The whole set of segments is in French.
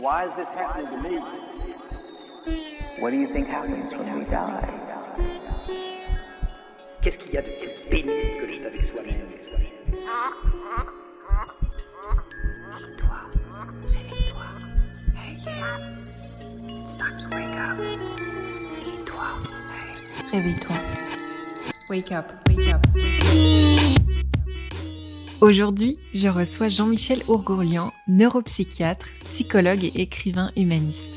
Why is this happening to me? What do you think happens when we die? Qu'est-ce qu'il y a de plus pénible que d'être avec soi-même Réveille-toi. Réveille-toi. Hey, yeah. It's time to wake up. Réveille-toi. Hey. Réveille-toi. Wake up, wake up. Aujourd'hui, je reçois Jean-Michel Ourgourlian, neuropsychiatre, psychologue et écrivain humaniste.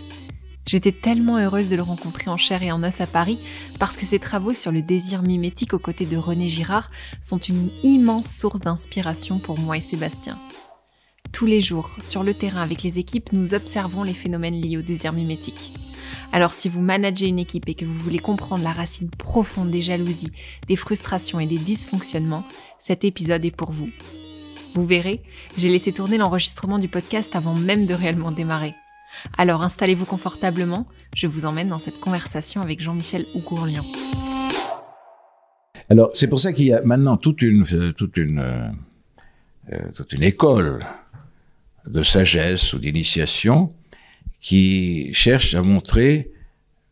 J'étais tellement heureuse de le rencontrer en chair et en os à Paris parce que ses travaux sur le désir mimétique aux côtés de René Girard sont une immense source d'inspiration pour moi et Sébastien. Tous les jours, sur le terrain avec les équipes, nous observons les phénomènes liés au désir mimétique. Alors si vous managez une équipe et que vous voulez comprendre la racine profonde des jalousies, des frustrations et des dysfonctionnements, cet épisode est pour vous. Vous verrez, j'ai laissé tourner l'enregistrement du podcast avant même de réellement démarrer. Alors installez-vous confortablement, je vous emmène dans cette conversation avec Jean-Michel Ougourlian. Alors, c'est pour ça qu'il y a maintenant toute une, euh, euh, euh, toute une école de sagesse ou d'initiation qui cherche à montrer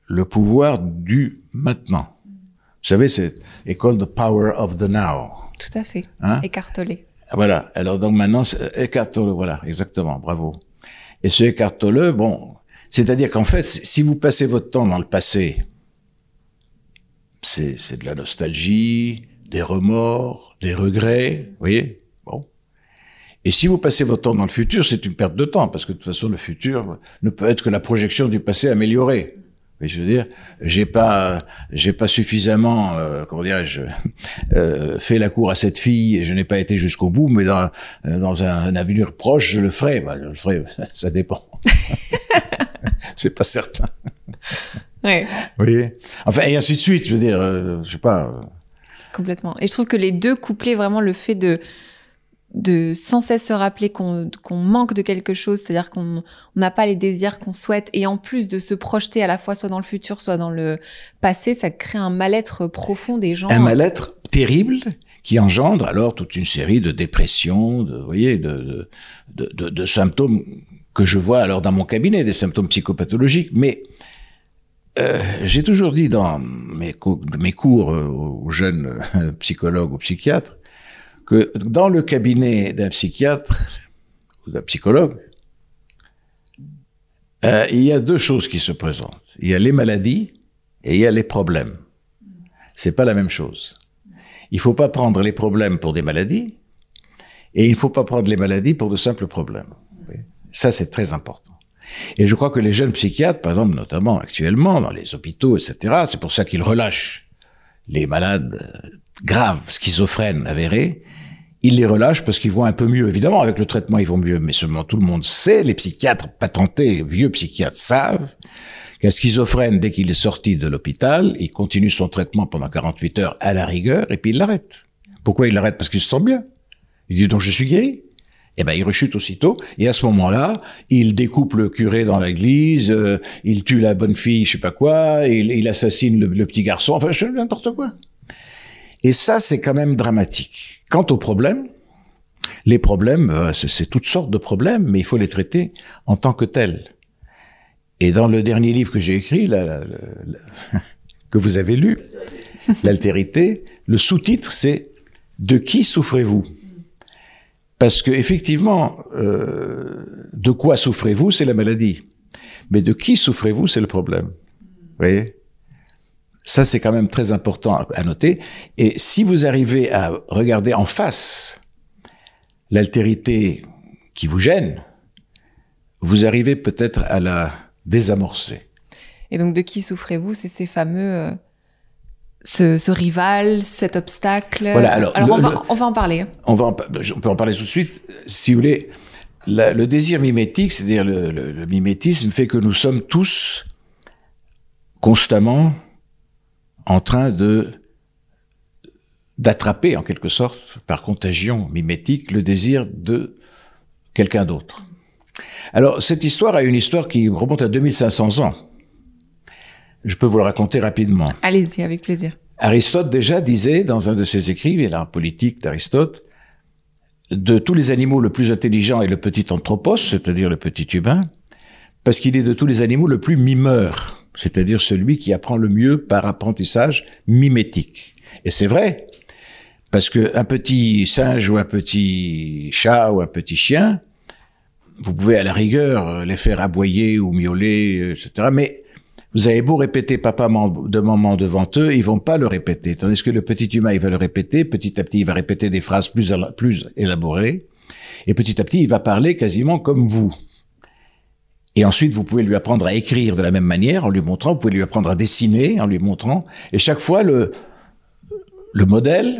le pouvoir du maintenant. Vous savez, c'est école de Power of the Now. Tout à fait. Hein? Écartelé. Voilà. Alors donc maintenant, écarte-le. Voilà, exactement. Bravo. Et ce écarte-le, bon, c'est-à-dire qu'en fait, si vous passez votre temps dans le passé, c'est de la nostalgie, des remords, des regrets, vous voyez? Bon. Et si vous passez votre temps dans le futur, c'est une perte de temps, parce que de toute façon, le futur ne peut être que la projection du passé amélioré. Mais je veux dire, j'ai pas, j'ai pas suffisamment, euh, comment dirais-je, euh, fait la cour à cette fille et je n'ai pas été jusqu'au bout, mais dans, dans un, un, avenir proche, je le ferai. Bah, je le ferai, ça dépend. c'est pas certain. Ouais. Vous voyez? Enfin, et ainsi de suite, je veux dire, euh, je sais pas. euh, Complètement. Et je trouve que les deux couplaient vraiment le fait de de sans cesse se rappeler qu'on manque de quelque chose, c'est-à-dire qu'on on n'a pas les désirs qu'on souhaite, et en plus de se projeter à la fois soit dans le futur, soit dans le passé, ça crée un mal-être profond des gens. un mal-être terrible qui engendre alors toute une série de dépressions, de, vous voyez, de, de, de, symptômes que je vois alors dans mon cabinet, des symptômes psychopathologiques. Mais euh, j'ai toujours dit dans mes cours euh, aux jeunes euh, psychologues ou psychiatres que dans le cabinet d'un psychiatre ou d'un psychologue, euh, il y a deux choses qui se présentent. Il y a les maladies et il y a les problèmes. C'est pas la même chose. Il faut pas prendre les problèmes pour des maladies et il ne faut pas prendre les maladies pour de simples problèmes. Ça, c'est très important. Et je crois que les jeunes psychiatres, par exemple, notamment actuellement dans les hôpitaux, etc., c'est pour ça qu'ils relâchent les malades graves, schizophrènes avérés. Ils les relâchent parce qu'ils vont un peu mieux. Évidemment, avec le traitement, ils vont mieux. Mais seulement tout le monde sait, les psychiatres patentés, vieux psychiatres savent qu'un schizophrène, dès qu'il est sorti de l'hôpital, il continue son traitement pendant 48 heures à la rigueur et puis il l'arrête. Pourquoi il l'arrête? Parce qu'il se sent bien. Il dit donc je suis guéri. Eh ben il rechute aussitôt et à ce moment-là, il découpe le curé dans l'église, euh, il tue la bonne fille, je sais pas quoi, il, il assassine le, le petit garçon, enfin n'importe quoi. Et ça c'est quand même dramatique. Quant aux problèmes, les problèmes, euh, c'est c'est toutes sortes de problèmes, mais il faut les traiter en tant que tels. Et dans le dernier livre que j'ai écrit, la- la- la- que vous avez lu, l'altérité, le sous-titre c'est De qui souffrez-vous? Parce que effectivement, euh, de quoi souffrez-vous, c'est la maladie. Mais de qui souffrez-vous, c'est le problème. Vous voyez? Ça, c'est quand même très important à- noter. Et si vous arrivez à regarder en face l'altérité qui vous gêne, vous arrivez peut-être à la désamorcer. Et donc, de qui souffrez-vous? C'est ces fameux. euh, ce, ce rival, cet obstacle? Voilà, alors, le- on, va, le- on va en parler. on va en on peut en parler tout de suite. Si vous voulez, la- le désir mimétique, c'est-à-dire le mimétisme, fait que nous sommes tous constamment en train de d'attraper en quelque sorte par contagion mimétique le désir de quelqu'un d'autre. Alors cette histoire a une histoire qui remonte à 2500 ans. Je peux vous le raconter rapidement. Allez-y, avec plaisir. Aristote déjà disait dans un de ses écrits, il a un politique d'Aristote, de tous les animaux le plus intelligent est le petit anthropos, c'est-à-dire le petit humain, parce qu'il est de tous les animaux le plus mimeur, c'est-à-dire celui qui apprend le mieux par apprentissage mimétique. Et c'est vrai, parce que un petit singe ou un petit chat ou un petit chien, vous pouvez à la rigueur les faire aboyer ou miauler, etc. Mais vous avez beau répéter papa de maman devant eux, ils vont pas le répéter. Tandis que le petit humain, il va le répéter. Petit à petit, il va répéter des phrases plus, plus élaborées. Et petit à petit, il va parler quasiment comme vous. Et ensuite, vous pouvez lui apprendre à écrire de la même manière en lui montrant, vous pouvez lui apprendre à dessiner en lui montrant. Et chaque fois, le, le modèle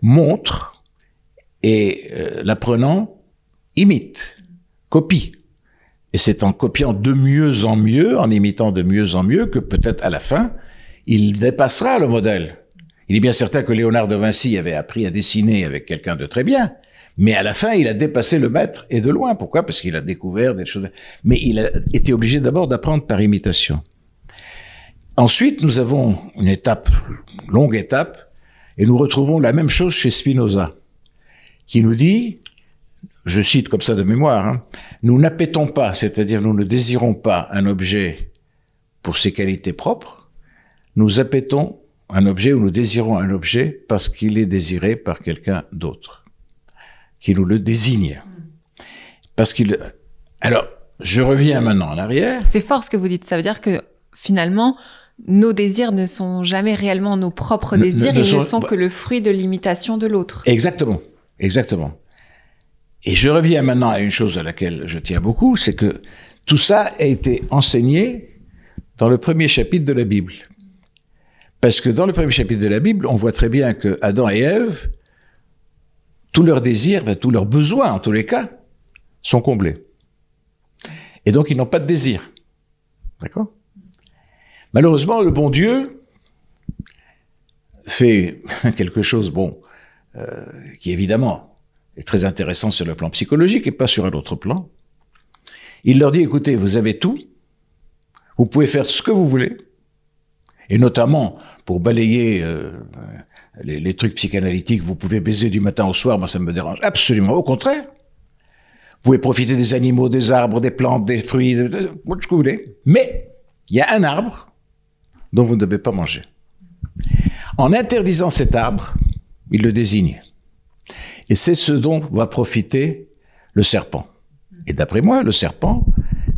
montre et euh, l'apprenant imite, copie. Et c'est en copiant de mieux en mieux, en imitant de mieux en mieux, que peut-être à la fin, il dépassera le modèle. Il est bien certain que Léonard de Vinci avait appris à dessiner avec quelqu'un de très bien, mais à la fin, il a dépassé le maître et de loin. Pourquoi? Parce qu'il a découvert des choses. Mais il a été obligé d'abord d'apprendre par imitation. Ensuite, nous avons une étape, longue étape, et nous retrouvons la même chose chez Spinoza, qui nous dit, je cite comme ça de mémoire, hein, nous n'appétons pas, c'est-à-dire nous ne désirons pas un objet pour ses qualités propres, nous appétons un objet ou nous désirons un objet parce qu'il est désiré par quelqu'un d'autre, qui nous le désigne. Parce qu'il... Alors, je reviens maintenant en arrière. C'est fort ce que vous dites, ça veut dire que finalement, nos désirs ne sont jamais réellement nos propres désirs, ils ne sont que le fruit de l'imitation de l'autre. Exactement, exactement. Et je reviens maintenant à une chose à laquelle je tiens beaucoup, c'est que tout ça a été enseigné dans le premier chapitre de la Bible. Parce que dans le premier chapitre de la Bible, on voit très bien que Adam et Ève, tous leurs désirs, tous leurs besoins en tous les cas, sont comblés. Et donc ils n'ont pas de désir. D'accord? Malheureusement, le bon Dieu fait quelque chose, bon, euh, qui évidemment est très intéressant sur le plan psychologique et pas sur un autre plan. Il leur dit, écoutez, vous avez tout, vous pouvez faire ce que vous voulez, et notamment pour balayer euh, les, trucs psychanalytiques, vous pouvez baiser du matin au soir, moi ça me dérange absolument, au contraire. Vous pouvez profiter des animaux, des arbres, des plantes, des fruits, ce que vous voulez. Mais il y a un arbre dont vous ne devez pas manger. En interdisant cet arbre, il le désigne. Et c'est ce dont va profiter le serpent. Et d'après moi, le serpent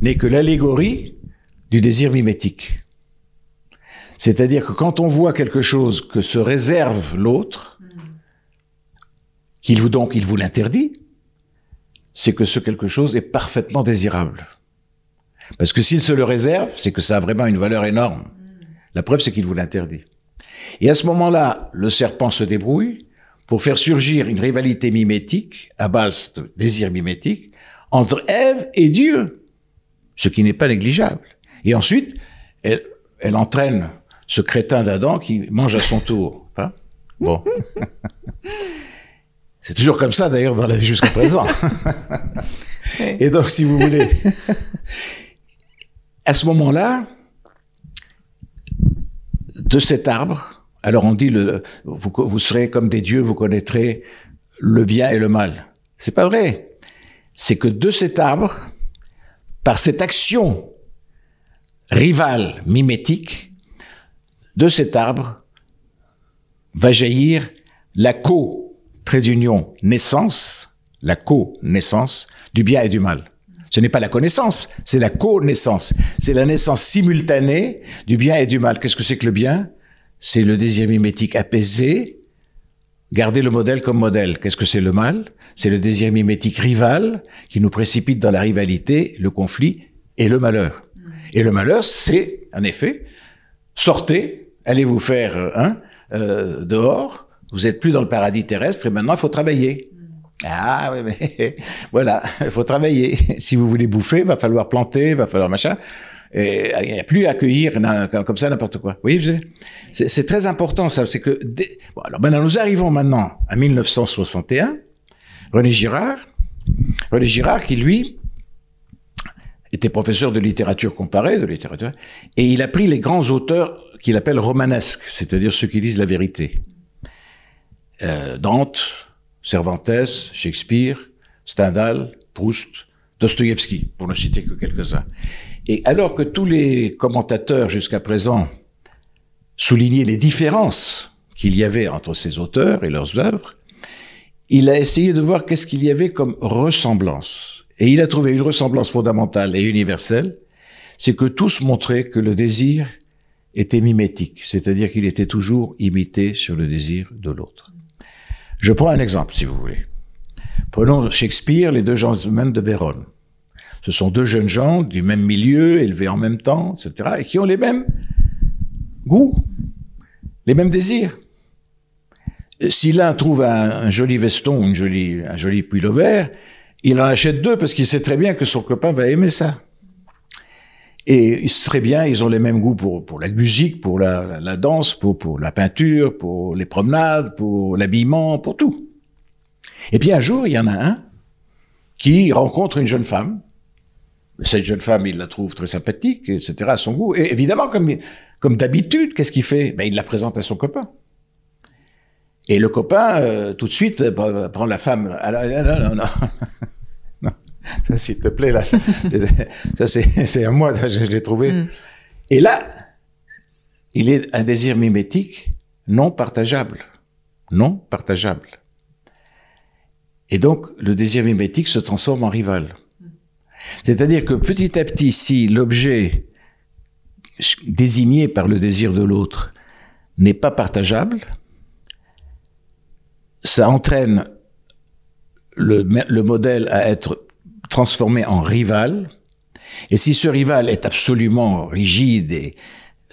n'est que l'allégorie du désir mimétique. C'est-à-dire que quand on voit quelque chose que se réserve l'autre, qu'il vous donc il vous l'interdit, c'est que ce quelque chose est parfaitement désirable. Parce que s'il se le réserve, c'est que ça a vraiment une valeur énorme. La preuve, c'est qu'il vous l'interdit. Et à ce moment-là, le serpent se débrouille pour faire surgir une rivalité mimétique à base de désir mimétique entre Ève et Dieu, ce qui n'est pas négligeable. Et ensuite, elle, elle entraîne ce crétin d'Adam qui mange à son tour. Hein bon. C'est toujours comme ça d'ailleurs dans la vie jusqu'à présent. et donc, si vous voulez, à ce moment-là, de cet arbre, alors on dit le, vous, vous serez comme des dieux, vous connaîtrez le bien et le mal. C'est pas vrai. C'est que de cet arbre, par cette action rivale, mimétique, de cet arbre va jaillir la co, trait d'union, naissance, la co-naissance du bien et du mal. Ce n'est pas la connaissance, c'est la connaissance. C'est la naissance simultanée du bien et du mal. Qu'est-ce que c'est que le bien? C'est le désir mimétique apaisé, garder le modèle comme modèle. Qu'est-ce que c'est le mal? C'est le désir mimétique rival qui nous précipite dans la rivalité, le conflit et le malheur. Et le malheur, c'est, en effet, sortez, allez vous faire hein, euh, dehors, vous êtes plus dans le paradis terrestre et maintenant il faut travailler. Ah oui, mais voilà, il faut travailler. Si vous voulez bouffer, va falloir planter, va falloir machin. Et il n'y a plus à accueillir comme ça n'importe quoi. Vous voyez, c'est très important ça. C'est que bon, alors nous arrivons maintenant à 1961. René Girard, René Girard qui lui était professeur de littérature comparée, de littérature, et il a pris les grands auteurs qu'il appelle romanesques, c'est-à-dire ceux qui disent la vérité. Euh, Dante, Cervantes, Shakespeare, Stendhal, Proust, Dostoïevski, pour ne citer que quelques-uns. Et alors que tous les commentateurs jusqu'à présent soulignaient les différences qu'il y avait entre ces auteurs et leurs œuvres, il a essayé de voir qu'est-ce qu'il y avait comme ressemblance. Et il a trouvé une ressemblance fondamentale et universelle, c'est que tous montraient que le désir était mimétique, c'est-à-dire qu'il était toujours imité sur le désir de l'autre. Je prends un exemple, si vous voulez. Prenons Shakespeare, les deux gentlemen de Vérone. Ce sont deux jeunes gens du même milieu, élevés en même temps, etc., et qui ont les mêmes goûts, les mêmes désirs. Si l'un trouve un, joli veston, une jolie, un joli vert, il en achète deux parce qu'il sait très bien que son copain va aimer ça. Et très bien, ils ont les mêmes goûts pour, la musique, pour la, danse, pour, la peinture, pour les promenades, pour l'habillement, pour tout. Et puis un jour, il y en a un qui rencontre une jeune femme. Cette jeune femme, il la trouve très sympathique, etc., à son goût. Et évidemment, comme, d'habitude, qu'est-ce qu'il fait? Ben, Il la présente à son copain. Et le copain, euh, tout de suite, euh, prend la femme. Non, non, non. s'il te plaît, là. ça, c'est à moi, je, je l'ai trouvé. Mm. Et là, il est un désir mimétique non partageable. Non partageable. Et donc, le désir mimétique se transforme en rival. C'est-à-dire que petit à petit, si l'objet désigné par le désir de l'autre n'est pas partageable, ça entraîne le, le, modèle à être transformé en rival. Et si ce rival est absolument rigide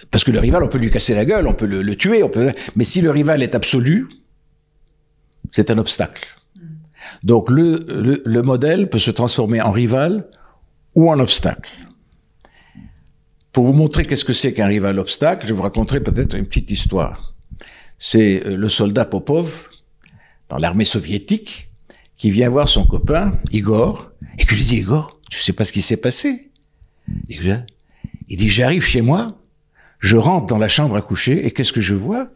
parce que le rival, on peut lui casser la gueule, on peut le, le tuer, on peut, mais si le rival est absolu, c'est un obstacle. Donc le, le, le, modèle peut se transformer en rival ou en obstacle. Pour vous montrer qu'est-ce que c'est qu'un rival obstacle, je vous raconterai peut-être une petite histoire. C'est euh, le soldat Popov dans l'armée soviétique, qui vient voir son copain, Igor, et qui lui dit, Igor, tu sais pas ce qui s'est passé? Il dit, j'arrive chez moi, je rentre dans la chambre à coucher, et qu'est-ce que je vois?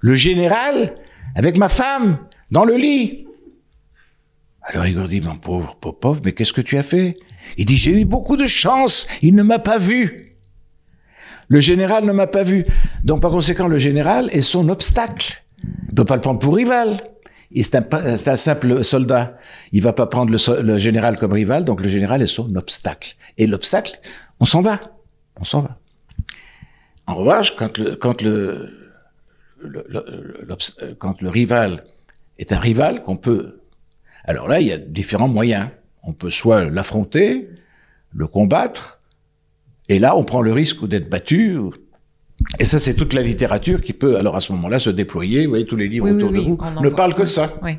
Le général, avec ma femme, dans le lit. Alors Igor dit, mon pauvre Popov, mais qu'est-ce que tu as fait? Il dit, j'ai eu beaucoup de chance, il ne m'a pas vu. Le général ne m'a pas vu. Donc par conséquent, le général est son obstacle. Il ne peut pas le prendre pour rival c'est un, simple soldat. Il va pas prendre le, général comme rival, donc le général est son obstacle. Et l'obstacle, on s'en va. On s'en va. En revanche, quand le, quand le, quand le rival est un rival qu'on peut, alors là, il y a différents moyens. On peut soit l'affronter, le combattre, et là, on prend le risque d'être battu, et ça, c'est toute la littérature qui peut, alors à ce moment-là, se déployer. Vous voyez, tous les livres autour de vous ne parlent que ça. Oui.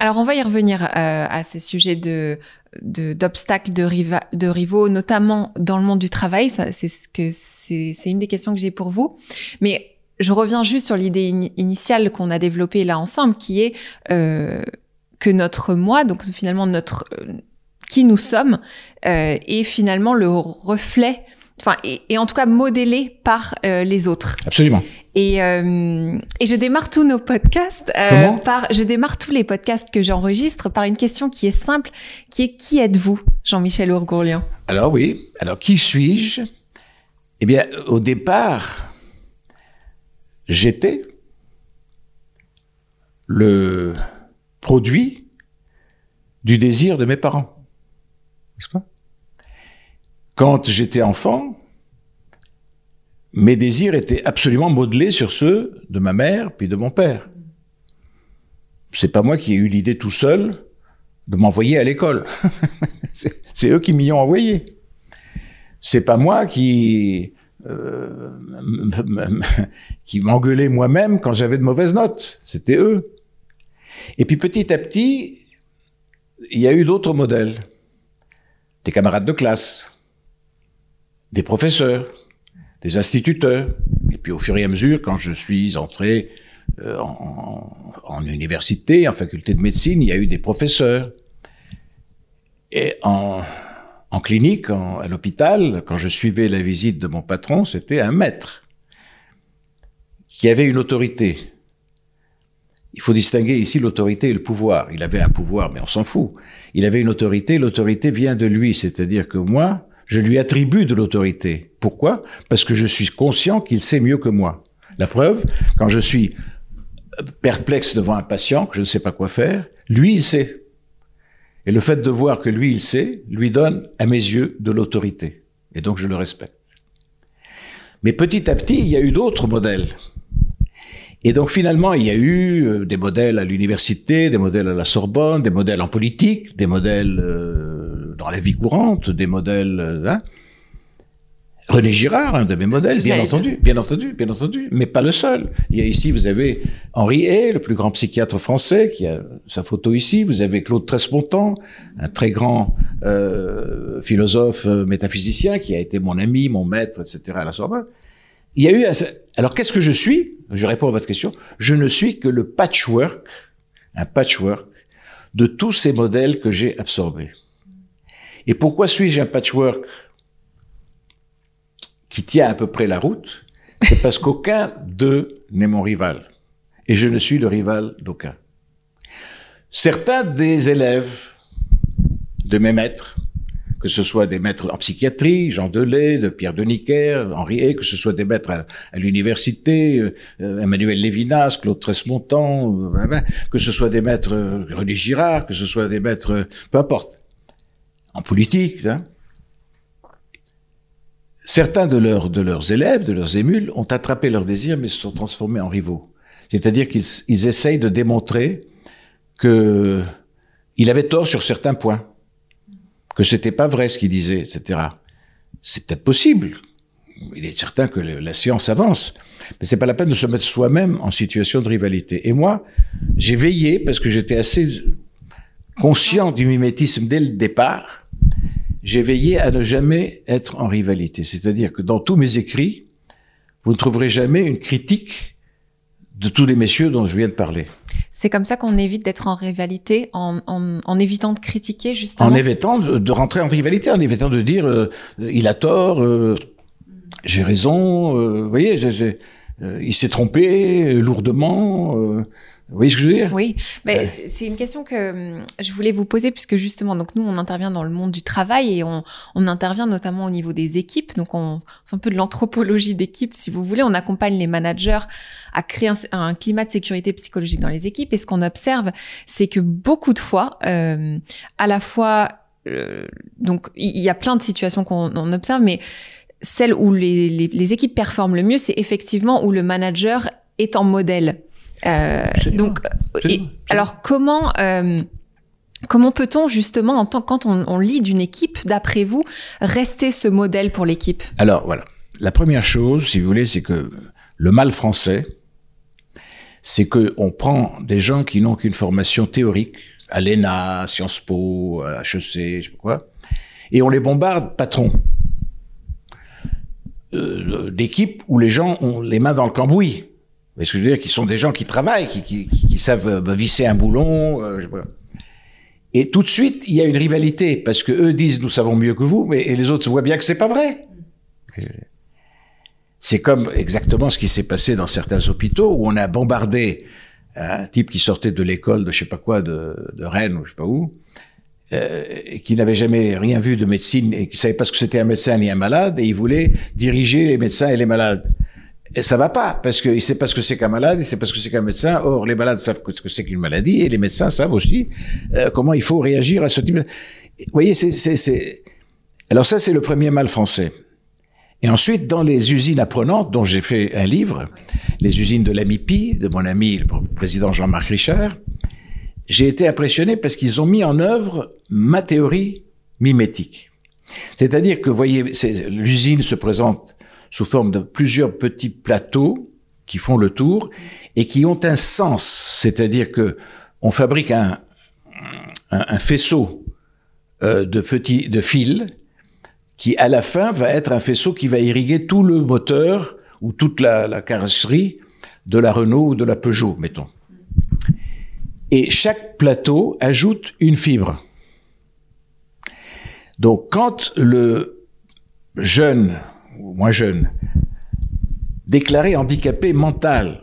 Alors, on va y revenir euh, à ces sujets de d'obstacles de, de, rivaux, notamment dans le monde du travail. C'est ce que c'est une des questions que j'ai pour vous. Mais je reviens juste sur l'idée initiale qu'on a développée là ensemble, qui est euh, que notre moi, donc finalement notre euh, qui nous sommes, euh, est finalement le reflet enfin et, en tout cas modélé par euh, les autres. Absolument. Et, euh, et je démarre tous nos podcasts euh, par je démarre tous les podcasts que j'enregistre par une question qui est simple, qui est qui êtes-vous, Jean-Michel Ourgourlian Alors oui, alors qui suis-je? Eh bien, au départ, j'étais le produit du désir de mes parents. N'est-ce pas? Quand j'étais enfant, mes désirs étaient absolument modelés sur ceux de ma mère puis de mon père. C'est pas moi qui ai eu l'idée tout seul de m'envoyer à l'école. c'est eux qui m'y ont envoyé. C'est pas moi qui euh, qui m'engueulais moi-même quand j'avais de mauvaises notes. C'était eux. Et puis petit à petit, il y a eu d'autres modèles. Des camarades de classe, des professeurs, des instituteurs. Et puis au fur et à mesure, quand je suis entré euh, en, université, en faculté de médecine, il y a eu des professeurs. Et en, en clinique, à l'hôpital, quand je suivais la visite de mon patron, c'était un maître qui avait une autorité. il faut distinguer ici l'autorité et le pouvoir. Il avait un pouvoir, mais on s'en fout. Il avait une autorité, l'autorité vient de lui, c'est-à-dire que moi, je lui attribue de l'autorité. Pourquoi? Parce que je suis conscient qu'il sait mieux que moi. La preuve, quand je suis perplexe devant un patient, que je ne sais pas quoi faire, lui, il sait. Et le fait de voir que lui, il sait, lui donne, à mes yeux, de l'autorité. Et donc, je le respecte. Mais petit à petit, il y a eu d'autres modèles. Et donc finalement, il y a eu euh, des modèles à l'université, des modèles à la Sorbonne, des modèles en politique, des modèles euh, dans la vie courante, des modèles... Euh, hein. René Girard, un de mes modèles, bien entendu, bien entendu, bien entendu, mais pas le seul. Il y a ici, vous avez Henri Hay, le plus grand psychiatre français, qui a sa photo ici. Vous avez Claude Trespontant, un très grand euh, philosophe métaphysicien, qui a été mon ami, mon maître, etc. à la Sorbonne. Il y a eu. Alors, qu'est-ce que je suis? Je réponds à votre question. Je ne suis que le patchwork, un patchwork de tous ces modèles que j'ai absorbés. Et pourquoi suis-je un patchwork qui tient à peu près la route, c'est parce qu'aucun d'eux n'est mon rival. Et je ne suis le rival d'aucun. Certains des élèves de mes maîtres, que ce soit des maîtres en psychiatrie, Jean Delay, de Pierre Deniker, Henri Hay, que ce soit des maîtres à, l'université, euh, Emmanuel Lévinas, Claude Tresmontant, euh, que ce soit des maîtres euh, René Girard, que ce soit des maîtres, peu importe, en politique, hein, certains de leurs, élèves, de leurs émules, ont attrapé leur désir, mais se sont transformés en rivaux. C'est-à-dire qu'ils ils essayent de démontrer que il avait tort sur certains points, que c'était pas vrai ce qu'il disait, etc. C'est peut-être possible. Il est certain que la science avance, mais c'est pas la peine de se mettre soi-même en situation de rivalité. Et moi, j'ai veillé parce que j'étais assez conscient du mimétisme dès le départ j'ai veillé à ne jamais être en rivalité. C'est-à-dire que dans tous mes écrits, vous ne trouverez jamais une critique de tous les messieurs dont je viens de parler. C'est comme ça qu'on évite d'être en rivalité, en, en, en, évitant de critiquer justement. En évitant de, rentrer en rivalité, en évitant de dire euh, il a tort, euh, j'ai raison, euh, vous voyez, il s'est trompé lourdement. Voyez ce que je veux dire Oui, mais c'est une question que hum, je voulais vous poser puisque justement, donc nous, on intervient dans le monde du travail et on, on intervient notamment au niveau des équipes. Donc, on fait un peu de l'anthropologie d'équipe, si vous voulez. On accompagne les managers à créer un, climat de sécurité psychologique dans les équipes. Et ce qu'on observe, c'est que beaucoup de fois, euh, à la fois, euh, donc il y a plein de situations qu'on observe, mais celle où les, les, les équipes performent le mieux, c'est effectivement où le manager est en modèle. Euh, donc, alors comment euh, comment peut-on justement, en tant quand on, lit d'une équipe, d'après vous, rester ce modèle pour l'équipe? Alors voilà, la première chose, si vous voulez, c'est que le mal français, c'est que on prend des gens qui n'ont qu'une formation théorique, à l'ENA, Sciences Po, à HEC, je sais pas quoi, et on les bombarde patron euh, d'équipes où les gens ont les mains dans le cambouis ce que je veux dire Qui sont des gens qui travaillent, qui, qui, qui savent euh, visser un boulon. Euh, et tout de suite, il y a une rivalité parce que eux disent nous savons mieux que vous, mais et les autres voient bien que c'est pas vrai. C'est comme exactement ce qui s'est passé dans certains hôpitaux où on a bombardé un type qui sortait de l'école de je sais pas quoi de, de Rennes ou je sais pas où, euh, qui n'avait jamais rien vu de médecine et qui savait pas ce que c'était un médecin ni un malade et il voulait diriger les médecins et les malades. Et ça va pas, parce qu'il sait pas ce que c'est qu'un malade, il sait pas ce que c'est qu'un médecin. Or, les malades savent ce que c'est qu'une maladie, et les médecins savent aussi euh, comment il faut réagir à ce type de... Vous voyez, c'est... Alors ça, c'est le premier mal français. Et ensuite, dans les usines apprenantes, dont j'ai fait un livre, les usines de l'AMIPI, de mon ami le président Jean-Marc Richard, j'ai été impressionné parce qu'ils ont mis en œuvre ma théorie mimétique. C'est-à-dire que, voyez, l'usine se présente sous forme de plusieurs petits plateaux qui font le tour et qui ont un sens, c'est-à-dire que on fabrique un, faisceau euh, de petits de fils qui à la fin va être un faisceau qui va irriguer tout le moteur ou toute la, la carrosserie de la Renault ou de la Peugeot, mettons. Et chaque plateau ajoute une fibre. Donc quand le jeune moins jeune, déclaré handicapé mental,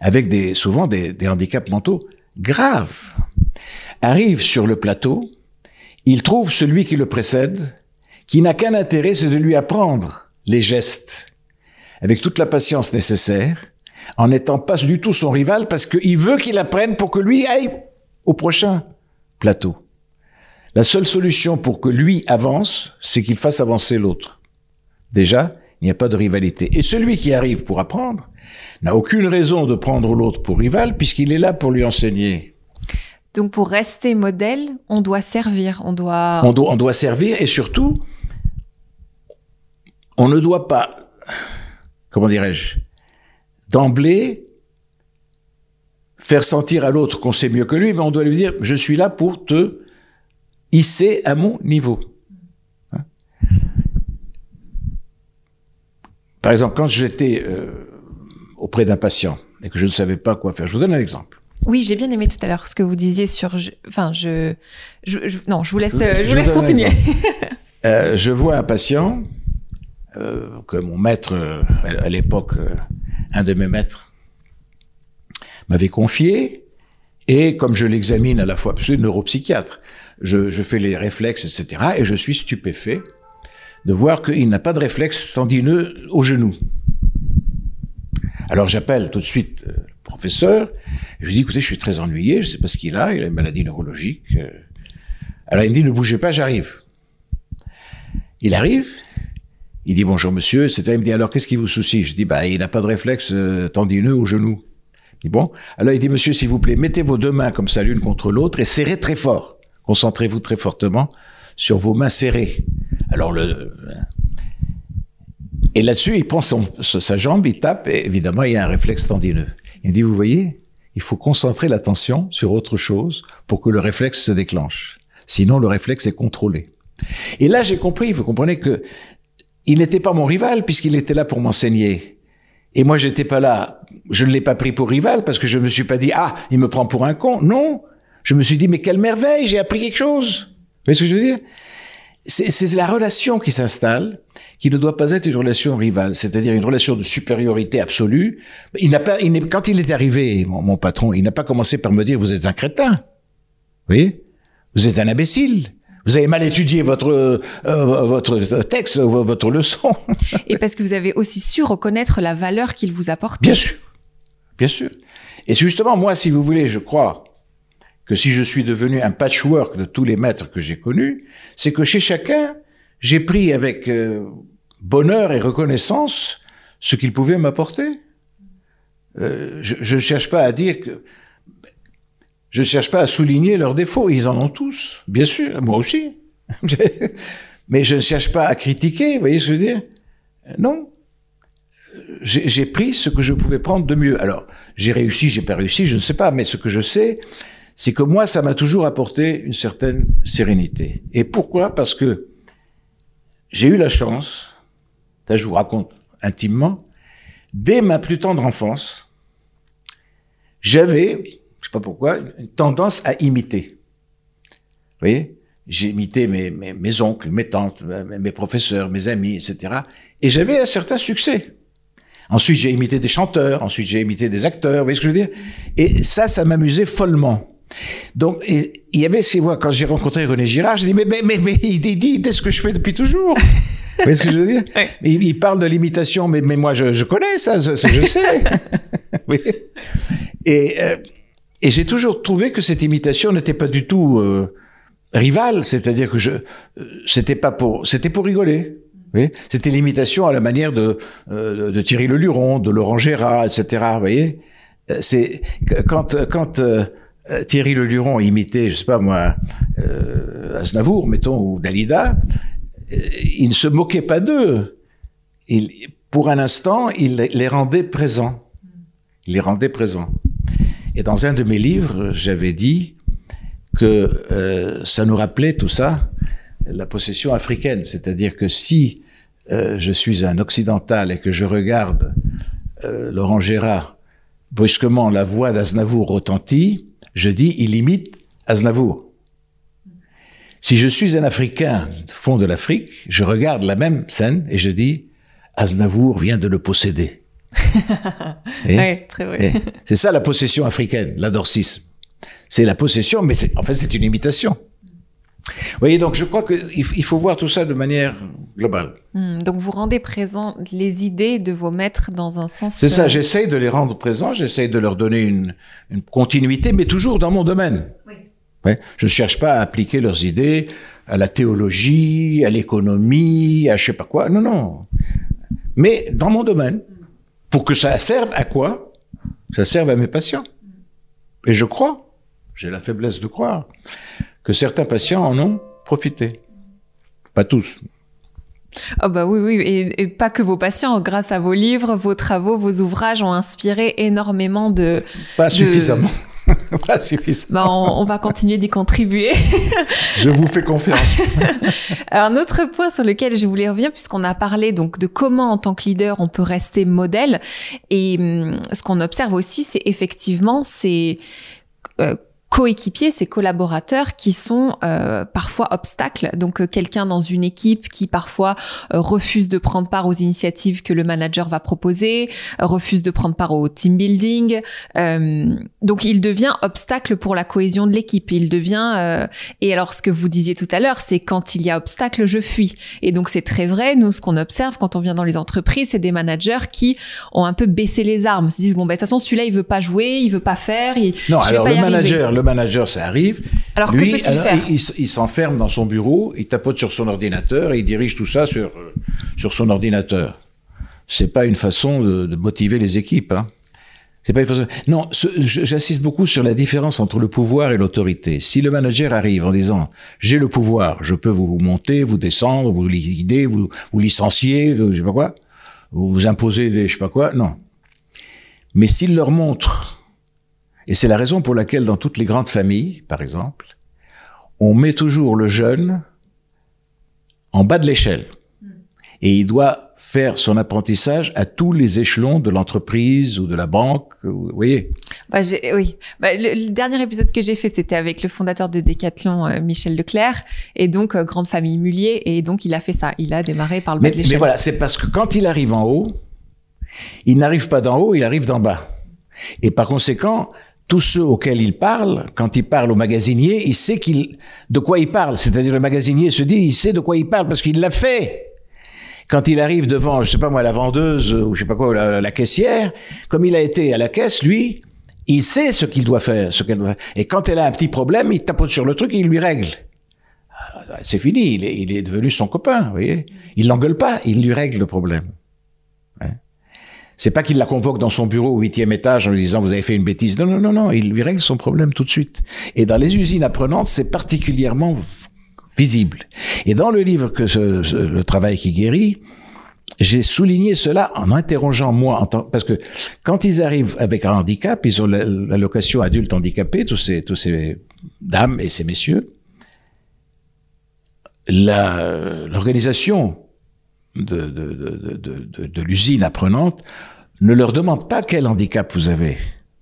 avec des, souvent des, des handicaps mentaux graves, arrive sur le plateau, il trouve celui qui le précède, qui n'a qu'un intérêt, c'est de lui apprendre les gestes, avec toute la patience nécessaire, en n'étant pas du tout son rival, parce qu'il veut qu'il apprenne pour que lui aille au prochain plateau. La seule solution pour que lui avance, c'est qu'il fasse avancer l'autre. Déjà, il n'y a pas de rivalité. Et celui qui arrive pour apprendre n'a aucune raison de prendre l'autre pour rival, puisqu'il est là pour lui enseigner. Donc pour rester modèle, on doit servir, on doit... On doit, on doit servir et surtout, on ne doit pas, comment dirais-je, d'emblée faire sentir à l'autre qu'on sait mieux que lui, mais on doit lui dire, je suis là pour te hisser à mon niveau. Par exemple, quand j'étais euh, auprès d'un patient et que je ne savais pas quoi faire, je vous donne un exemple. Oui, j'ai bien aimé tout à l'heure ce que vous disiez sur. je- Enfin, je, je, je- non, je vous laisse, euh, je Je vous laisse continuer. Euh, je vois un patient euh, que mon maître, à l'époque, un de mes maîtres, m'avait confié. Et comme je l'examine à la fois, parce que je suis neuropsychiatre, je, je fais les réflexes, etc. Et je suis stupéfait de voir qu'il n'a pas de réflexe tendineux au genou. Alors j'appelle tout de suite euh, le professeur. Je lui dis, écoutez, je suis très ennuyé, je sais pas ce qu'il a, il a une maladie neurologique. euh. Alors il me dit, ne bougez pas, j'arrive. Il arrive, il dit bonjour monsieur, etc. Il me dit alors qu'est-ce qui vous soucie? Je dis bah il n'a pas de réflexe euh, tendineux au genou. Il dit bon, alors il dit monsieur s'il vous plaît mettez vos deux mains comme ça l'une contre l'autre et serrez très fort. Concentrez-vous très fortement sur vos mains serrées. Alors et là-dessus il prend sa jambe, il tape et évidemment il y a un réflexe tendineux. Il me dit vous voyez, il faut concentrer l'attention sur autre chose pour que le réflexe se déclenche. Sinon le réflexe est contrôlé. Et là, j'ai compris, vous comprenez que il n'était pas mon rival puisqu'il était là pour m'enseigner. Et moi, j'étais pas là. Je ne l'ai pas pris pour rival parce que je me suis pas dit ah, il me prend pour un con. Non, je me suis dit mais quelle merveille, j'ai appris quelque chose. Vous voyez ce que je veux dire? C'est la relation qui s'installe qui ne doit pas être une relation rivale, c'est-à-dire une relation de supériorité absolue. Il n'a pas, il quand il est arrivé, mon, mon patron, il n'a pas commencé par me dire vous êtes un crétin. Vous voyez? Vous êtes un imbécile. Vous avez mal étudié votre euh, votre texte, vo- votre leçon. Et parce que vous avez aussi su reconnaître la valeur qu'il vous apporte. Bien sûr, bien sûr. Et c'est justement moi, si vous voulez, je crois que si je suis devenu un patchwork de tous les maîtres que j'ai connus, c'est que chez chacun, j'ai pris avec euh, bonheur et reconnaissance ce qu'il pouvait m'apporter. Euh, je ne cherche pas à dire que je ne cherche pas à souligner leurs défauts. Ils en ont tous, bien sûr, moi aussi. Mais je ne cherche pas à critiquer, vous voyez ce que je veux dire? Non. J'ai pris ce que je pouvais prendre de mieux. Alors, j'ai réussi, j'ai pas réussi, je ne sais pas, mais ce que je sais, c'est que moi, ça m'a toujours apporté une certaine sérénité. Et pourquoi? Parce que j'ai eu la chance, ça je vous raconte intimement, dès ma plus tendre enfance, j'avais, je sais pas pourquoi, une tendance à imiter. Vous voyez? J'ai imité mes, oncles, mes tantes, mes, mes professeurs, mes amis, etc. Et j'avais un certain succès. Ensuite, j'ai imité des chanteurs, ensuite j'ai imité des acteurs, vous voyez ce que je veux dire? Et ça, ça m'amusait follement. Donc, et il y avait, c'est moi, quand j'ai rencontré René Girard, j'ai dit, mais, mais, mais, mais il dit, c'est ce que je fais depuis toujours? Vous voyez ce que je veux dire? Il, il parle de l'imitation, mais, mais moi, je, je connais ça, je, je sais. Oui. Et, euh, et j'ai toujours trouvé que cette imitation n'était pas du tout euh, rivale, c'est-à-dire que je, euh, c'était pas pour, c'était pour rigoler. Oui, c'était l'imitation à la manière de, de Thierry Leluron, de Laurent Gérard, etc. Vous voyez, c'est quand quand euh, Thierry Leluron imitait, je sais pas moi, euh, Aznavour, mettons, ou Dalida, euh, il ne se moquait pas d'eux. Pour un instant, il les rendait présents. Il les rendait présents. Et dans un de mes livres, j'avais dit que euh, ça nous rappelait tout ça la possession africaine, c'est-à-dire que si euh, je suis un occidental et que je regarde euh, Laurent Gérard, brusquement la voix d'Aznavour retentit, je dis il imite Aznavour. Si je suis un Africain fond de l'Afrique, je regarde la même scène et je dis Aznavour vient de le posséder. Et- Ouais, très vrai. et C'est ça la possession africaine, l'adorcisme. C'est la possession, mais en fait c'est une imitation. Vous voyez, donc je crois qu'il il faut voir tout ça de manière globale. Hmm, donc vous rendez présent les idées de vos maîtres dans un sens. C'est ça, j'essaye de les rendre présents, j'essaye de leur donner une, une continuité, mais toujours dans mon domaine. Ouais, je ne cherche pas à appliquer leurs idées à la théologie, à l'économie, à je sais pas quoi. Non, non. Mais dans mon domaine. Pour que ça serve à quoi? Ça serve à mes patients. Et je crois, j'ai la faiblesse de croire, que certains patients en ont profité. Pas tous. Ah bah oui, oui, et, et pas que vos patients. Grâce à vos livres, vos travaux, vos ouvrages ont inspiré énormément de. Pas de- suffisamment. pas suffisamment. Bah, on, on va continuer d'y contribuer. Je vous fais confiance. Alors, un autre point sur lequel je voulais revenir, puisqu'on a parlé donc de comment en tant que leader on peut rester modèle, et hum, ce qu'on observe aussi, c'est effectivement ces euh, coéquipiers, ces collaborateurs qui sont euh, parfois obstacles. Donc euh, quelqu'un dans une équipe qui parfois euh, refuse de prendre part aux initiatives que le manager va proposer, euh, refuse de prendre part au team building. Euh, donc il devient obstacle pour la cohésion de l'équipe. Il devient euh, et alors ce que vous disiez tout à l'heure, c'est quand il y a obstacle, je fuis. Et donc c'est très vrai. Nous, ce qu'on observe quand on vient dans les entreprises, c'est des managers qui ont un peu baissé les armes, se disent bon ben de toute façon celui-là il veut pas jouer, il veut pas faire. Il, Non, alors pas le manager, le manager, ça arrive. Alors, Lui, peut-il alors, faire il, il s- il s'enferme dans son bureau, il tapote sur son ordinateur et il dirige tout ça sur euh, sur son ordinateur. C'est pas une façon de, de motiver les équipes. Hein. C'est pas une façon. Non, j'insiste beaucoup sur la différence entre le pouvoir et l'autorité. Si le manager arrive en disant j'ai le pouvoir, je peux vous monter, vous descendre, vous liquider, vous, vous licencier, je sais pas quoi, vous imposer des je sais pas quoi, non. Mais s'il leur montre et c'est la raison pour laquelle dans toutes les grandes familles, par exemple, on met toujours le jeune en bas de l'échelle. Et il doit faire son apprentissage à tous les échelons de l'entreprise ou de la banque. Vous voyez Bah, oui. Bah, le, le dernier épisode que j'ai fait, c'était avec le fondateur de Decathlon, euh, Michel Leclerc, et donc euh, grande famille Mullier, et donc il a fait ça. Il a démarré par le bas mais, de mais l'échelle. voilà, c'est parce que quand il arrive en haut, il n'arrive pas d'en haut, il arrive d'en bas. Et par conséquent, tous ceux auxquels il parle, quand il parle au magasinier, il sait qu'il, de quoi il parle. C'est-à-dire le magasinier se dit, il sait de quoi il parle parce qu'il l'a fait. Quand il arrive devant, je sais pas moi, la vendeuse ou je sais pas quoi, la, la caissière, comme il a été à la caisse, lui, il sait ce qu'il doit faire, ce qu'elle doit faire. Et quand elle a un petit problème, il tapote sur le truc et il lui règle. Ah, C'est fini, il est, il est devenu son copain, vous voyez. Il l'engueule pas, il lui règle le problème. C'est pas qu'il la convoque dans son bureau au huitième étage en lui disant vous avez fait une bêtise. Non, non, non, non, il lui règle son problème tout de suite. Et dans les usines apprenantes, c'est particulièrement visible. Et dans le livre que ce- le travail qui guérit, j'ai souligné cela en interrogeant moi, en tant, parce que quand ils arrivent avec un handicap, ils ont la- l'allocation adulte handicapé, tous ces, tous ces dames et ces messieurs. L'organisation de, de, de, de, l'usine apprenante ne leur demande pas quel handicap vous avez.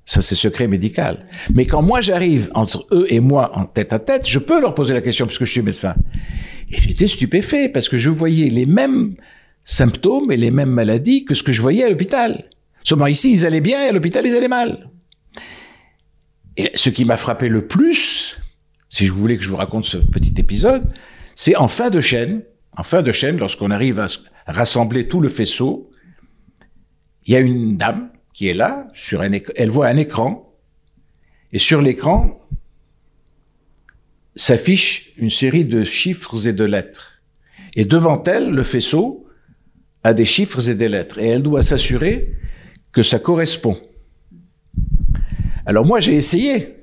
Ça, c'est secret médical. Mais quand moi j'arrive entre eux et moi en tête à tête, je peux leur poser la question puisque je suis médecin. Et j'étais stupéfait parce que je voyais les mêmes symptômes et les mêmes maladies que ce que je voyais à l'hôpital. Seulement ici, ils allaient bien et à l'hôpital, ils allaient mal. Et ce qui m'a frappé le plus, si je voulais que je vous raconte ce petit épisode, c'est en fin de chaîne, en fin de chaîne, lorsqu'on arrive à rassembler tout le faisceau, il y a une dame qui est là, elle voit un écran, et sur l'écran s'affiche une série de chiffres et de lettres. Et devant elle, le faisceau a des chiffres et des lettres, et elle doit s'assurer que ça correspond. Alors moi, j'ai essayé.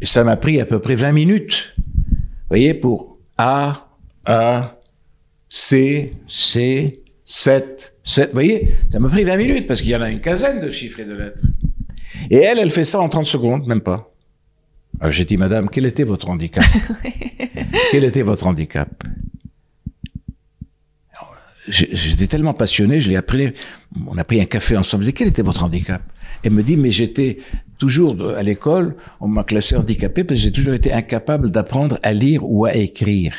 Et ça m'a pris à peu près 20 minutes. Vous voyez, pour A, A, C, C, 7, 7. Vous voyez, ça m'a pris 20 minutes parce qu'il y en a une quinzaine de chiffres et de lettres. Et elle, elle fait ça en 30 secondes, même pas. Alors j'ai dit, madame, quel était votre handicap? Quel était votre handicap? J'étais tellement passionné, je l'ai appris. On a pris un café ensemble. Je dis, quel était votre handicap? Elle me dit, mais j'étais toujours à l'école, on m'a classé handicapé parce que j'ai toujours été incapable d'apprendre à lire ou à écrire.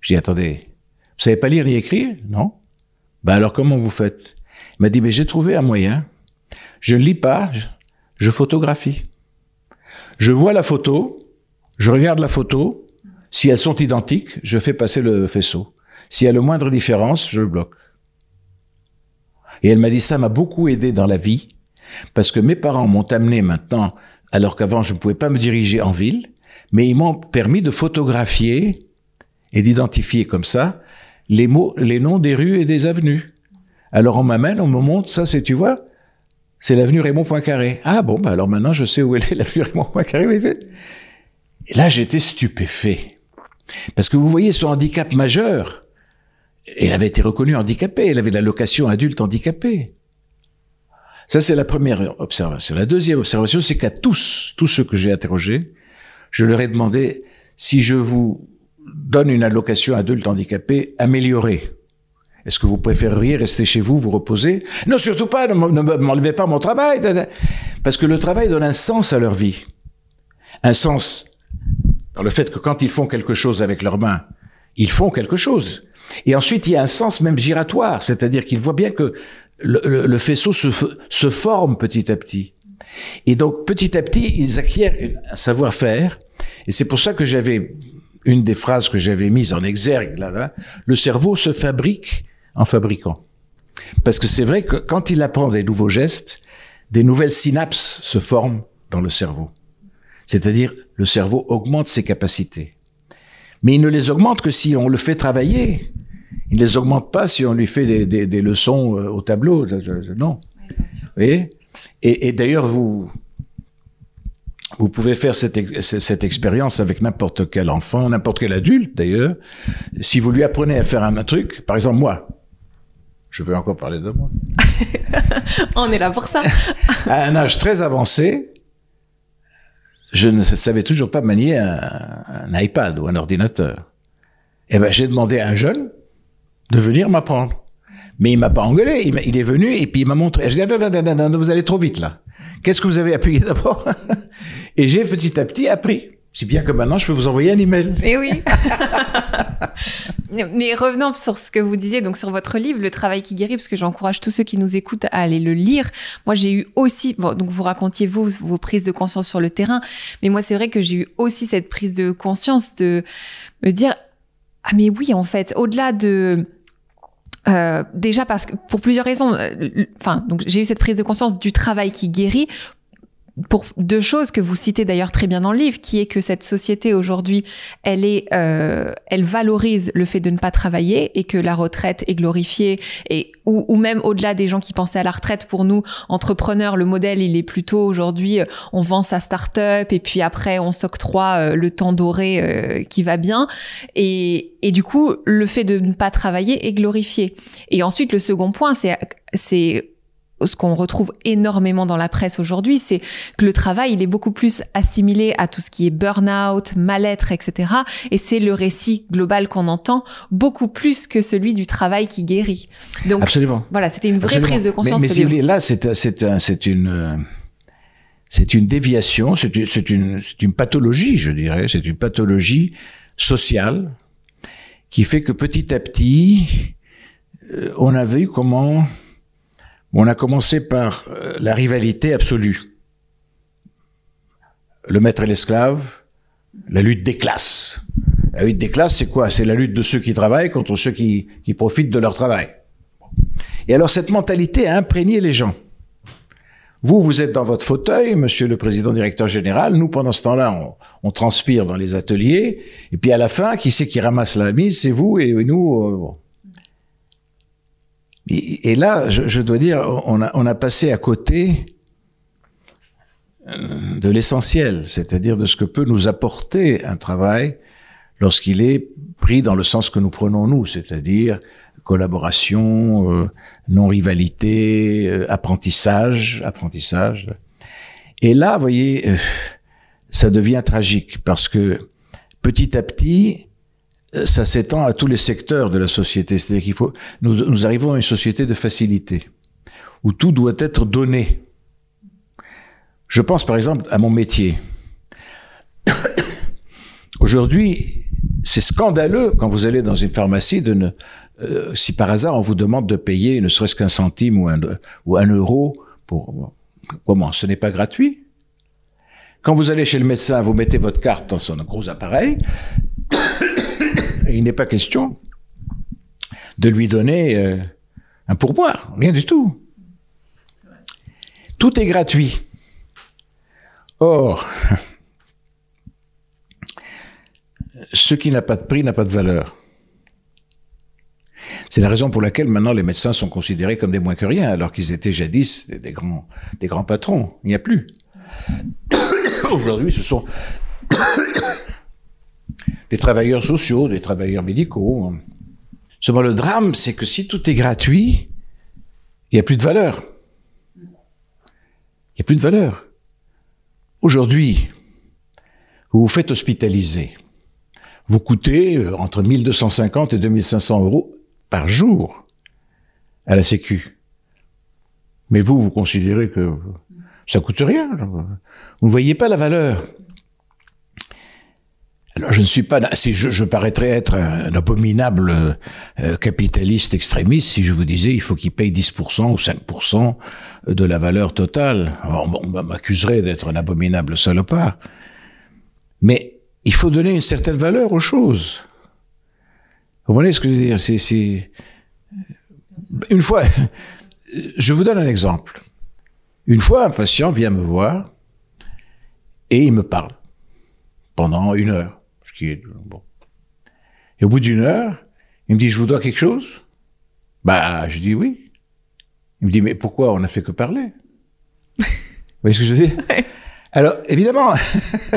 Je dis, attendez, vous savez pas lire ni écrire? Non Ben alors comment vous faites? Il m'a dit, mais j'ai trouvé un moyen. Je ne lis pas, je photographie. Je vois la photo, je regarde la photo. Si elles sont identiques, je fais passer le faisceau. S'il y a le moindre différence, je le bloque. Et elle m'a dit ça m'a beaucoup aidé dans la vie parce que mes parents m'ont amené maintenant, alors qu'avant je ne pouvais pas me diriger en ville, mais ils m'ont permis de photographier et d'identifier comme ça les mots, les noms des rues et des avenues. Alors on m'amène, on me montre, ça c'est, tu vois, c'est l'avenue Raymond Poincaré. Ah bon, bah alors maintenant je sais où elle est, l'avenue Raymond Poincaré. Et là j'étais stupéfait. Parce que vous voyez son handicap majeur. Elle avait été reconnue handicapée, elle avait la location adulte handicapée. Ça, c'est la première observation. La deuxième observation, c'est qu'à tous, tous ceux que j'ai interrogés, je leur ai demandé si je vous donne une allocation adulte handicapé améliorée. Est-ce que vous préféreriez rester chez vous, vous reposer? Non, surtout pas, ne m'enlevez pas mon travail. Parce que le travail donne un sens à leur vie. Un sens dans le fait que quand ils font quelque chose avec leurs mains, ils font quelque chose. Et ensuite, il y a un sens même giratoire, c'est-à-dire qu'ils voient bien que le, faisceau se, forme petit à petit. Et donc, petit à petit, ils acquièrent un savoir-faire. Et c'est pour ça que j'avais une des phrases que j'avais mise en exergue là, là, le cerveau se fabrique en fabriquant. Parce que c'est vrai que quand il apprend des nouveaux gestes, des nouvelles synapses se forment dans le cerveau. C'est-à-dire, le cerveau augmente ses capacités. Mais il ne les augmente que si on le fait travailler. Il ne les augmente pas si on lui fait des, des, des leçons euh, au tableau. Non. Oui, et, et d'ailleurs, vous, vous pouvez faire cette, cette expérience avec n'importe quel enfant, n'importe quel adulte d'ailleurs. Si vous lui apprenez à faire un, truc, par exemple moi, je veux encore parler de moi. On est là pour ça. à un âge très avancé, je ne savais toujours pas manier un, un iPad ou un ordinateur. Eh ben, j'ai demandé à un jeune de venir m'apprendre. Mais il m'a pas engueulé. Il, est venu et puis il m'a montré. Je dis, non, vous allez trop vite là. Qu'est-ce que vous avez appuyé d'abord? Et j'ai petit à petit appris. Si bien que maintenant, je peux vous envoyer un email. Eh oui. Mais revenons sur ce que vous disiez, donc sur votre livre, Le travail qui guérit, parce que j'encourage tous ceux qui nous écoutent à aller le lire. Moi, j'ai eu aussi, donc vous racontiez vous vos prises de conscience sur le terrain, mais moi, c'est vrai que j'ai eu aussi cette prise de conscience de me dire, ah mais oui, en fait, au-delà de euh, déjà parce que pour plusieurs raisons. Euh, enfin, donc j'ai eu cette prise de conscience du travail qui guérit pour deux choses que vous citez d'ailleurs très bien dans le livre, qui est que cette société aujourd'hui, elle est, euh, elle valorise le fait de ne pas travailler et que la retraite est glorifiée et ou, ou même au-delà des gens qui pensaient à la retraite, pour nous entrepreneurs, le modèle il est plutôt aujourd'hui, euh, on vend sa start-up et puis après on s'octroie euh, le temps doré euh, qui va bien et et du coup le fait de ne pas travailler est glorifié. Et ensuite le second point, c'est c'est ce qu'on retrouve énormément dans la presse aujourd'hui, c'est que le travail, il est beaucoup plus assimilé à tout ce qui est burn-out, mal-être, etc. Et c'est le récit global qu'on entend beaucoup plus que celui du travail qui guérit. Donc, Absolument. Voilà, c'était une vraie prise de conscience. Mais, mais là, c'est, c'est, c'est une, c'est une déviation, c'est une, c'est une, une pathologie, je dirais. C'est une pathologie sociale qui fait que petit à petit, euh, on a vu comment on a commencé par euh, la rivalité absolue. Le maître et l'esclave, la lutte des classes. La lutte des classes, c'est quoi? C'est la lutte de ceux qui travaillent contre ceux qui, profitent de leur travail. Et alors cette mentalité a imprégné les gens. Vous, vous êtes dans votre fauteuil, monsieur le président directeur général. Nous, pendant ce temps-là, on, transpire dans les ateliers. Et puis à la fin, qui c'est qui ramasse la mise? C'est vous et nous. Euh, et, là, je, dois dire, on a, on a passé à côté euh, de l'essentiel, c'est-à-dire de ce que peut nous apporter un travail lorsqu'il est pris dans le sens que nous prenons nous, c'est-à-dire collaboration, euh, non-rivalité, euh, apprentissage, apprentissage. Et là, vous voyez, ça devient tragique parce que petit à petit, ça s'étend à tous les secteurs de la société. C'est-à-dire qu'il faut, nous, arrivons à une société de facilité, où tout doit être donné. Je pense par exemple à mon métier. Aujourd'hui, c'est scandaleux quand vous allez dans une pharmacie euh, si par hasard on vous demande de payer ne serait-ce qu'un centime ou un, ou un euro pour comment ce n'est pas gratuit. Quand vous allez chez le médecin, vous mettez votre carte dans son gros appareil il n'est pas question de lui donner euh, un pourboire, rien du tout. Tout est gratuit. Or, ce qui n'a pas de prix n'a pas de valeur. C'est la raison pour laquelle maintenant les médecins sont considérés comme des moins que rien, alors qu'ils étaient jadis des, grands, des grands patrons. Il n'y a plus. Aujourd'hui, ce sont des travailleurs sociaux, des travailleurs médicaux. Seulement le drame, c'est que si tout est gratuit, il n'y a plus de valeur. Il n'y a plus de valeur. Aujourd'hui, vous vous faites hospitaliser. Vous coûtez euh, entre 1250 et 2500 euros par jour à la Sécu. Mais vous, vous considérez que ça coûte rien. Vous ne voyez pas la valeur. Alors je ne suis pas, si je, paraîtrais être un, abominable euh, capitaliste extrémiste si je vous disais il faut qu'il paye 10% ou 5% de la valeur totale. on m'accuserait d'être un abominable salopard. Mais il faut donner une certaine valeur aux choses. Vous comprenez ce que je veux dire? C'est une fois. Je vous donne un exemple. Une fois, un patient vient me voir et il me parle pendant une heure. Bon. Et au bout d'une heure, il me dit, je vous dois quelque chose? Bah, je dis oui. Il me dit, mais pourquoi on n'a fait que parler? Vous voyez ce que je veux dire? Alors, évidemment,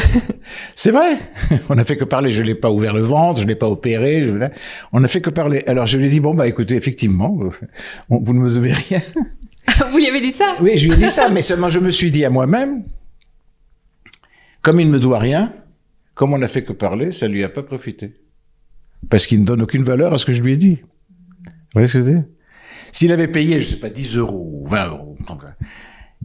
c'est vrai. On n'a fait que parler. Je l'ai pas ouvert le ventre, je l'ai pas opéré. On n'a fait que parler. Alors, je lui ai dit, bon, bah, écoutez, effectivement, vous ne me devez rien. vous lui avez dit ça? Oui, je lui ai dit ça, mais seulement je me suis dit à moi-même, comme il ne me doit rien, comme on n'a fait que parler, ça lui a pas profité. Parce qu'il ne donne aucune valeur à ce que je lui ai dit. Vous voyez ce que je veux dire? S'il avait payé, je sais pas, 10 euros, 20 euros,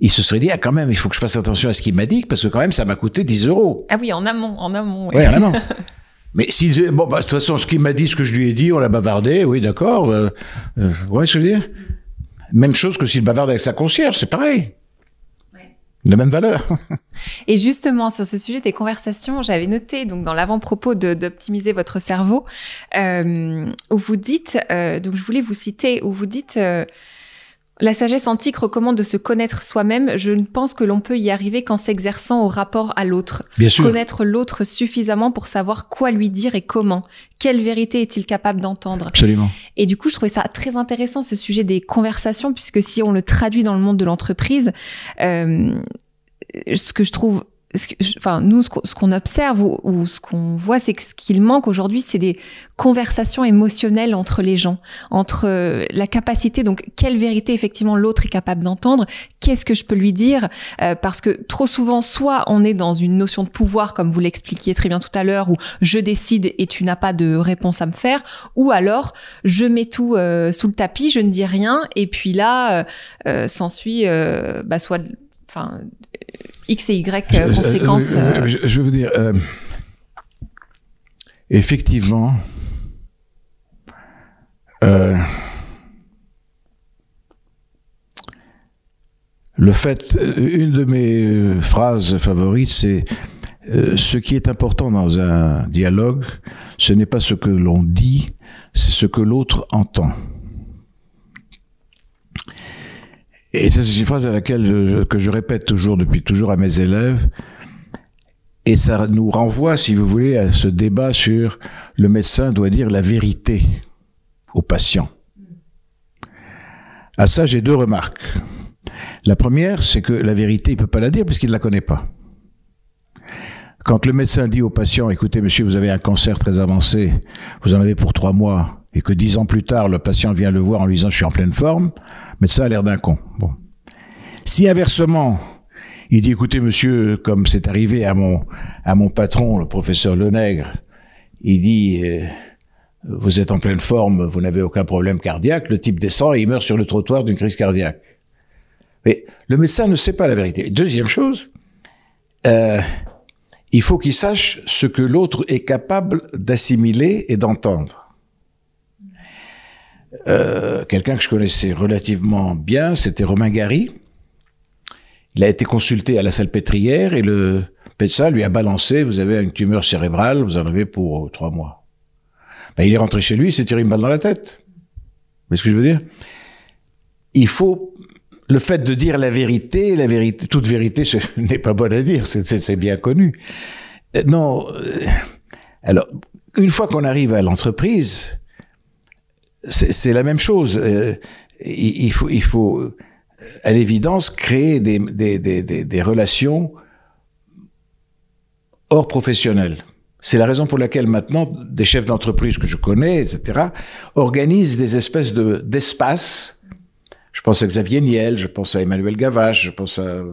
il se serait dit, ah, quand même, il faut que je fasse attention à ce qu'il m'a dit, parce que quand même, ça m'a coûté 10 euros. Ah oui, en amont, en amont. Oui, en amont. Mais si, bon, bah, de toute façon, ce qu'il m'a dit, ce que je lui ai dit, on l'a bavardé, oui, d'accord. Euh, euh, vous voyez ce que je veux dire? Même chose que s'il bavarde avec sa concierge, c'est pareil de même valeur. Et justement, sur ce sujet des conversations, j'avais noté donc dans l'avant-propos d'optimiser votre cerveau, euh, où vous dites, euh, donc je voulais vous citer, où vous dites, euh, la sagesse antique recommande de se connaître soi-même. Je ne pense que l'on peut y arriver qu'en s'exerçant au rapport à l'autre. Bien sûr. Connaître l'autre suffisamment pour savoir quoi lui dire et comment. Quelle vérité est-il capable d'entendre? Absolument. Et du coup, je trouvais ça très intéressant ce sujet des conversations, puisque si on le traduit dans le monde de l'entreprise, euh, ce que je trouve enfin nous ce qu'on observe ou, ce qu'on voit c'est que ce qu'il manque aujourd'hui c'est des conversations émotionnelles entre les gens entre euh, la capacité donc quelle vérité effectivement l'autre est capable d'entendre qu'est-ce que je peux lui dire euh, parce que trop souvent soit on est dans une notion de pouvoir comme vous l'expliquiez très bien tout à l'heure où je décide et tu n'as pas de réponse à me faire ou alors je mets tout euh, sous le tapis je ne dis rien et puis là s'ensuit bah, soit enfin X et Y euh, conséquences. Euh, je, je, veux vous dire, euh, effectivement, le fait, une de mes phrases favorites, c'est ce qui est important dans un dialogue, ce n'est pas ce que l'on dit, c'est ce que l'autre entend. Et c'est une phrase à laquelle que je répète toujours depuis toujours à mes élèves. Et ça nous renvoie, si vous voulez, à ce débat sur le médecin doit dire la vérité au patient. À ça, j'ai deux remarques. La première, c'est que la vérité, il peut pas la dire puisqu'il ne la connaît pas. Quand le médecin dit au patient, écoutez, monsieur, vous avez un cancer très avancé, vous en avez pour trois mois, et que dix ans plus tard, le patient vient le voir en lui disant, je suis en pleine forme, mais ça a l'air d'un con. Bon. Si inversement, il dit, écoutez, monsieur, comme c'est arrivé à mon, à mon patron, le professeur Lenègre, il dit, euh, vous êtes en pleine forme, vous n'avez aucun problème cardiaque, le type descend et il meurt sur le trottoir d'une crise cardiaque. Mais le médecin ne sait pas la vérité. Deuxième chose, euh, il faut qu'il sache ce que l'autre est capable d'assimiler et d'entendre. Euh, Quelqu'un que je connaissais relativement bien, c'était Romain Gary. Il a été consulté à la salpêtrière et le médecin lui a balancé, vous avez une tumeur cérébrale, vous en avez pour trois mois. Ben, il est rentré chez lui, il s'est tiré une balle dans la tête. Vous voyez ce que je veux dire? Il faut le fait de dire la vérité, la vérité, toute vérité, n'est pas bon à dire, c'est bien connu. Euh, non. euh, Alors, une fois qu'on arrive à l'entreprise, c'est la même chose. Euh, Il, il faut, il faut, euh, à l'évidence, créer des, des, des, des, relations hors professionnelles. C'est la raison pour laquelle maintenant des chefs d'entreprise que je connais, etc., organisent des espèces de d'espaces. Je pense à Xavier Niel, je pense à Emmanuel Gavache, je pense à euh,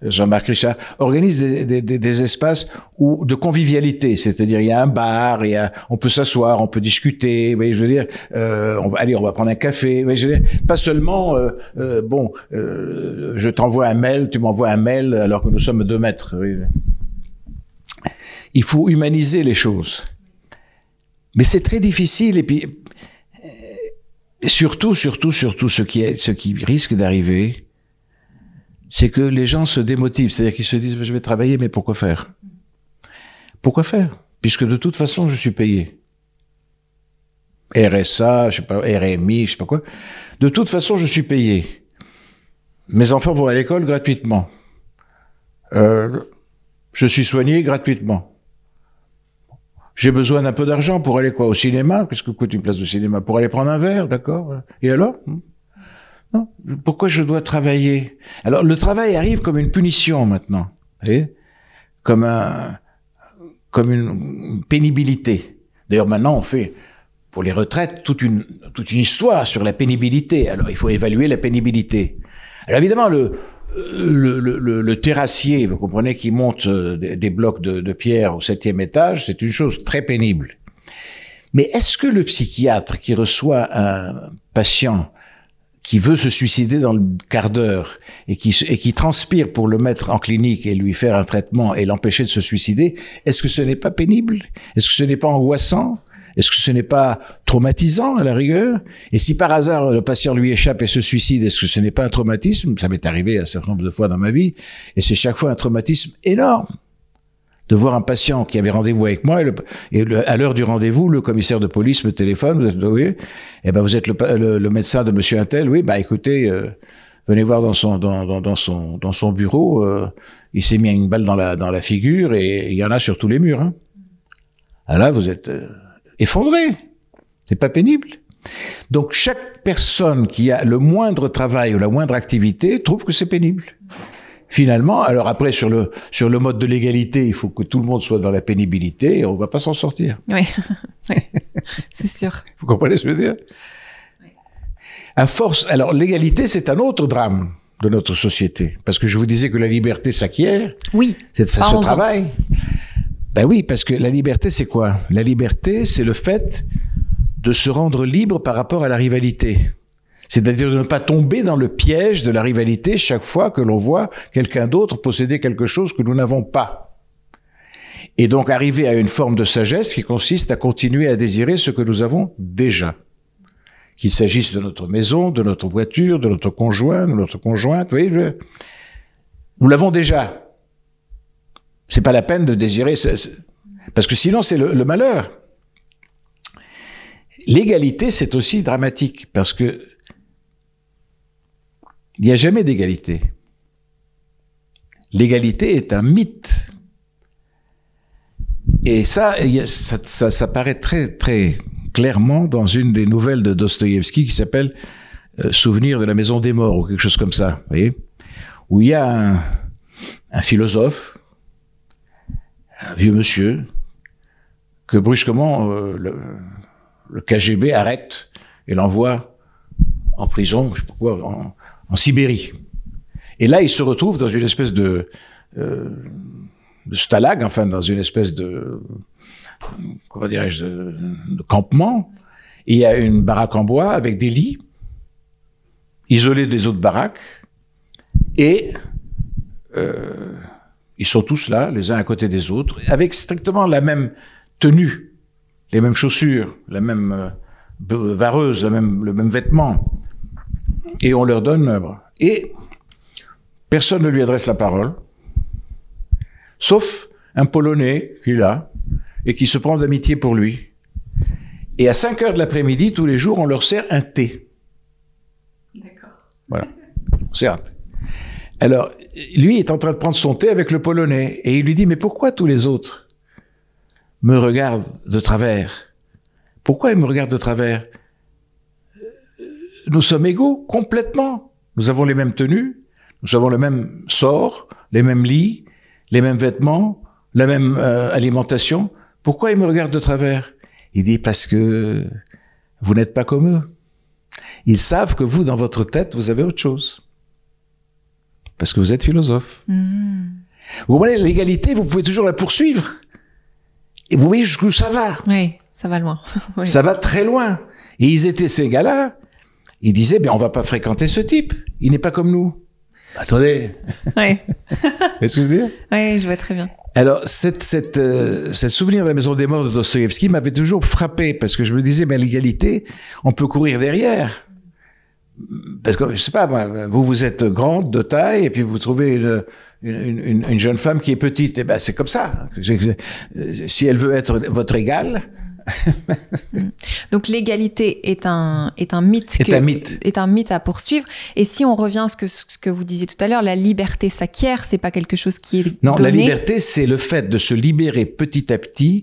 Jean-Marc Richard, organisent des, des, des, espaces où, de convivialité, c'est-à-dire il y a un bar, il y a, on peut s'asseoir, on peut discuter, vous voyez, je veux dire, euh, allez, on va prendre un café, vous voyez, je veux dire, pas seulement, euh, euh, bon, euh, je t'envoie un mail, tu m'envoies un mail alors que nous sommes deux oui. Il faut humaniser les choses. Mais c'est très difficile et puis surtout, surtout, surtout, ce qui ce qui risque d'arriver, c'est que les gens se démotivent, c'est-à-dire qu'ils se disent je vais travailler, mais pourquoi faire? Pourquoi faire? Puisque de toute façon, je suis payé. RSA, je sais pas, RMI, je sais pas quoi. De toute façon, je suis payé. Mes enfants vont à l'école gratuitement. Euh, je suis soigné gratuitement. J'ai besoin d'un peu d'argent pour aller quoi Au cinéma Qu'est-ce que coûte une place de cinéma? Pour aller prendre un verre, d'accord Et alors? Non. Pourquoi je dois travailler? Alors, le travail arrive comme une punition maintenant. Voyez? Comme un, comme une pénibilité. D'ailleurs, maintenant, on fait pour les retraites toute une, toute une histoire sur la pénibilité. Alors, il faut évaluer la pénibilité. Alors, évidemment, le, le, terrassier, vous comprenez, qui monte euh, des, des blocs de, de pierre au septième étage, c'est une chose très pénible. Mais est-ce que le psychiatre qui reçoit un patient qui veut se suicider dans le quart d'heure et qui, et qui transpire pour le mettre en clinique et lui faire un traitement et l'empêcher de se suicider, est-ce que ce n'est pas pénible? Est-ce que ce n'est pas angoissant? Est-ce que ce n'est pas traumatisant à la rigueur? Et si par hasard le patient lui échappe et se suicide, est-ce que ce n'est pas un traumatisme? Ça m'est arrivé un certain nombre de fois dans ma vie et c'est chaque fois un traumatisme énorme de voir un patient qui avait rendez-vous avec moi et, à l'heure du rendez-vous, le commissaire de police me téléphone. Vous êtes, oui, eh ben vous êtes le, médecin de Monsieur Untel. Oui, bah écoutez, euh, venez voir dans son dans, dans son dans son bureau. Euh, il s'est mis une balle dans la dans la figure et il y en a sur tous les murs. Hein. Ah là, vous êtes euh, effondré. C'est pas pénible. Donc chaque personne qui a le moindre travail ou la moindre activité trouve que c'est pénible finalement, alors après sur le sur le mode de l'égalité, il faut que tout le monde soit dans la pénibilité et on va pas s'en sortir. Oui, oui. c'est sûr. Vous comprenez ce que je veux dire? À force, alors l'égalité, c'est un autre drame de notre société, parce que je vous disais que la liberté s'acquiert. Oui. C'est ça se travaille. Ben oui, parce que la liberté, c'est quoi? La liberté, c'est le fait de se rendre libre par rapport à la rivalité. C'est-à-dire de ne pas tomber dans le piège de la rivalité chaque fois que l'on voit quelqu'un d'autre posséder quelque chose que nous n'avons pas. Et donc arriver à une forme de sagesse qui consiste à continuer à désirer ce que nous avons déjà. Qu'il s'agisse de notre maison, de notre voiture, de notre conjoint, de notre conjointe, vous voyez, nous l'avons déjà. C'est pas la peine de désirer, parce que sinon c'est le, malheur. L'égalité, c'est aussi dramatique, parce que il n'y a jamais d'égalité. L'égalité est un mythe. Et ça, ça, paraît très, très clairement dans une des nouvelles de Dostoïevski qui s'appelle euh, Souvenir de la maison des morts ou quelque chose comme ça, vous voyez, où il y a un philosophe, un vieux monsieur, que brusquement euh, le, KGB arrête et l'envoie en prison, je sais pas en, Sibérie. Et là, il se retrouve dans une espèce de, euh, stalag, enfin dans une espèce de, comment dirais-je, de, campement. Il y a une baraque en bois avec des lits, isolés des autres baraques, et euh, Ils sont tous là, les uns à côté des autres, avec strictement la même tenue, les mêmes chaussures, la même euh, vareuse, la même, le même vêtement. Et on leur donne l'œuvre. Et personne ne lui adresse la parole, sauf un Polonais qui est là et qui se prend d'amitié pour lui. Et à 5 heures de l'après-midi, tous les jours, on leur sert un thé. Voilà. On sert un thé. Alors, lui est en train de prendre son thé avec le Polonais et il lui dit, mais pourquoi tous les autres me regardent de travers? Pourquoi ils me regardent de travers? Euh, Nous sommes égaux, complètement. Nous avons les mêmes tenues, nous avons le même sort, les mêmes lits, les mêmes vêtements, la même euh, alimentation. Pourquoi ils me regardent de travers? Il dit, parce que vous n'êtes pas comme eux. Ils savent que vous, dans votre tête, vous avez autre chose. Parce que vous êtes philosophe. Vous voyez, l'égalité, vous pouvez toujours la poursuivre. Et vous voyez jusqu'où ça va. Oui, ça va loin. Oui. Ça va très loin. Et ils étaient ces gars-là. Ils disaient, ben, on va pas fréquenter ce type. Il n'est pas comme nous. Attendez. Oui, Qu'est-ce que je veux dire? oui, je vois très bien. Alors, cette, cette, euh, ce souvenir de la maison des morts de Dostoïevski m'avait toujours frappé parce que je me disais, ben, l'égalité, on peut courir derrière. Parce que, je sais pas, moi, vous, vous êtes grande, de taille, et puis vous trouvez une, une, une- une jeune femme qui est petite. Et ben, c'est comme ça. Si elle veut être votre égale, Donc l'égalité est un est un mythe Est que- un mythe. est un mythe à poursuivre. Et si on revient à ce que ce que vous disiez tout à l'heure, la liberté s'acquiert, c'est pas quelque chose qui est non, la liberté, c'est le fait de se libérer petit à petit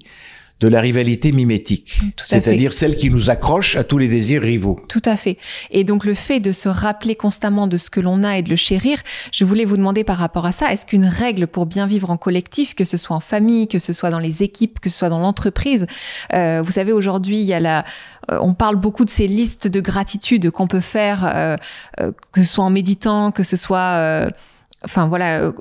de la rivalité mimétique. C'est-à-dire celle qui nous accroche à tous les désirs rivaux. Tout à fait. Et donc le fait de se rappeler constamment de ce que l'on a et de le chérir, je voulais vous demander par rapport à ça, est-ce qu'une règle pour bien vivre en collectif, que ce soit en famille, que ce soit dans les équipes, que ce soit dans l'entreprise, euh, vous savez aujourd'hui il y a la, euh, on parle beaucoup de ces listes de gratitude qu'on peut faire, euh, que ce soit en méditant, que ce soit Enfin voilà, euh,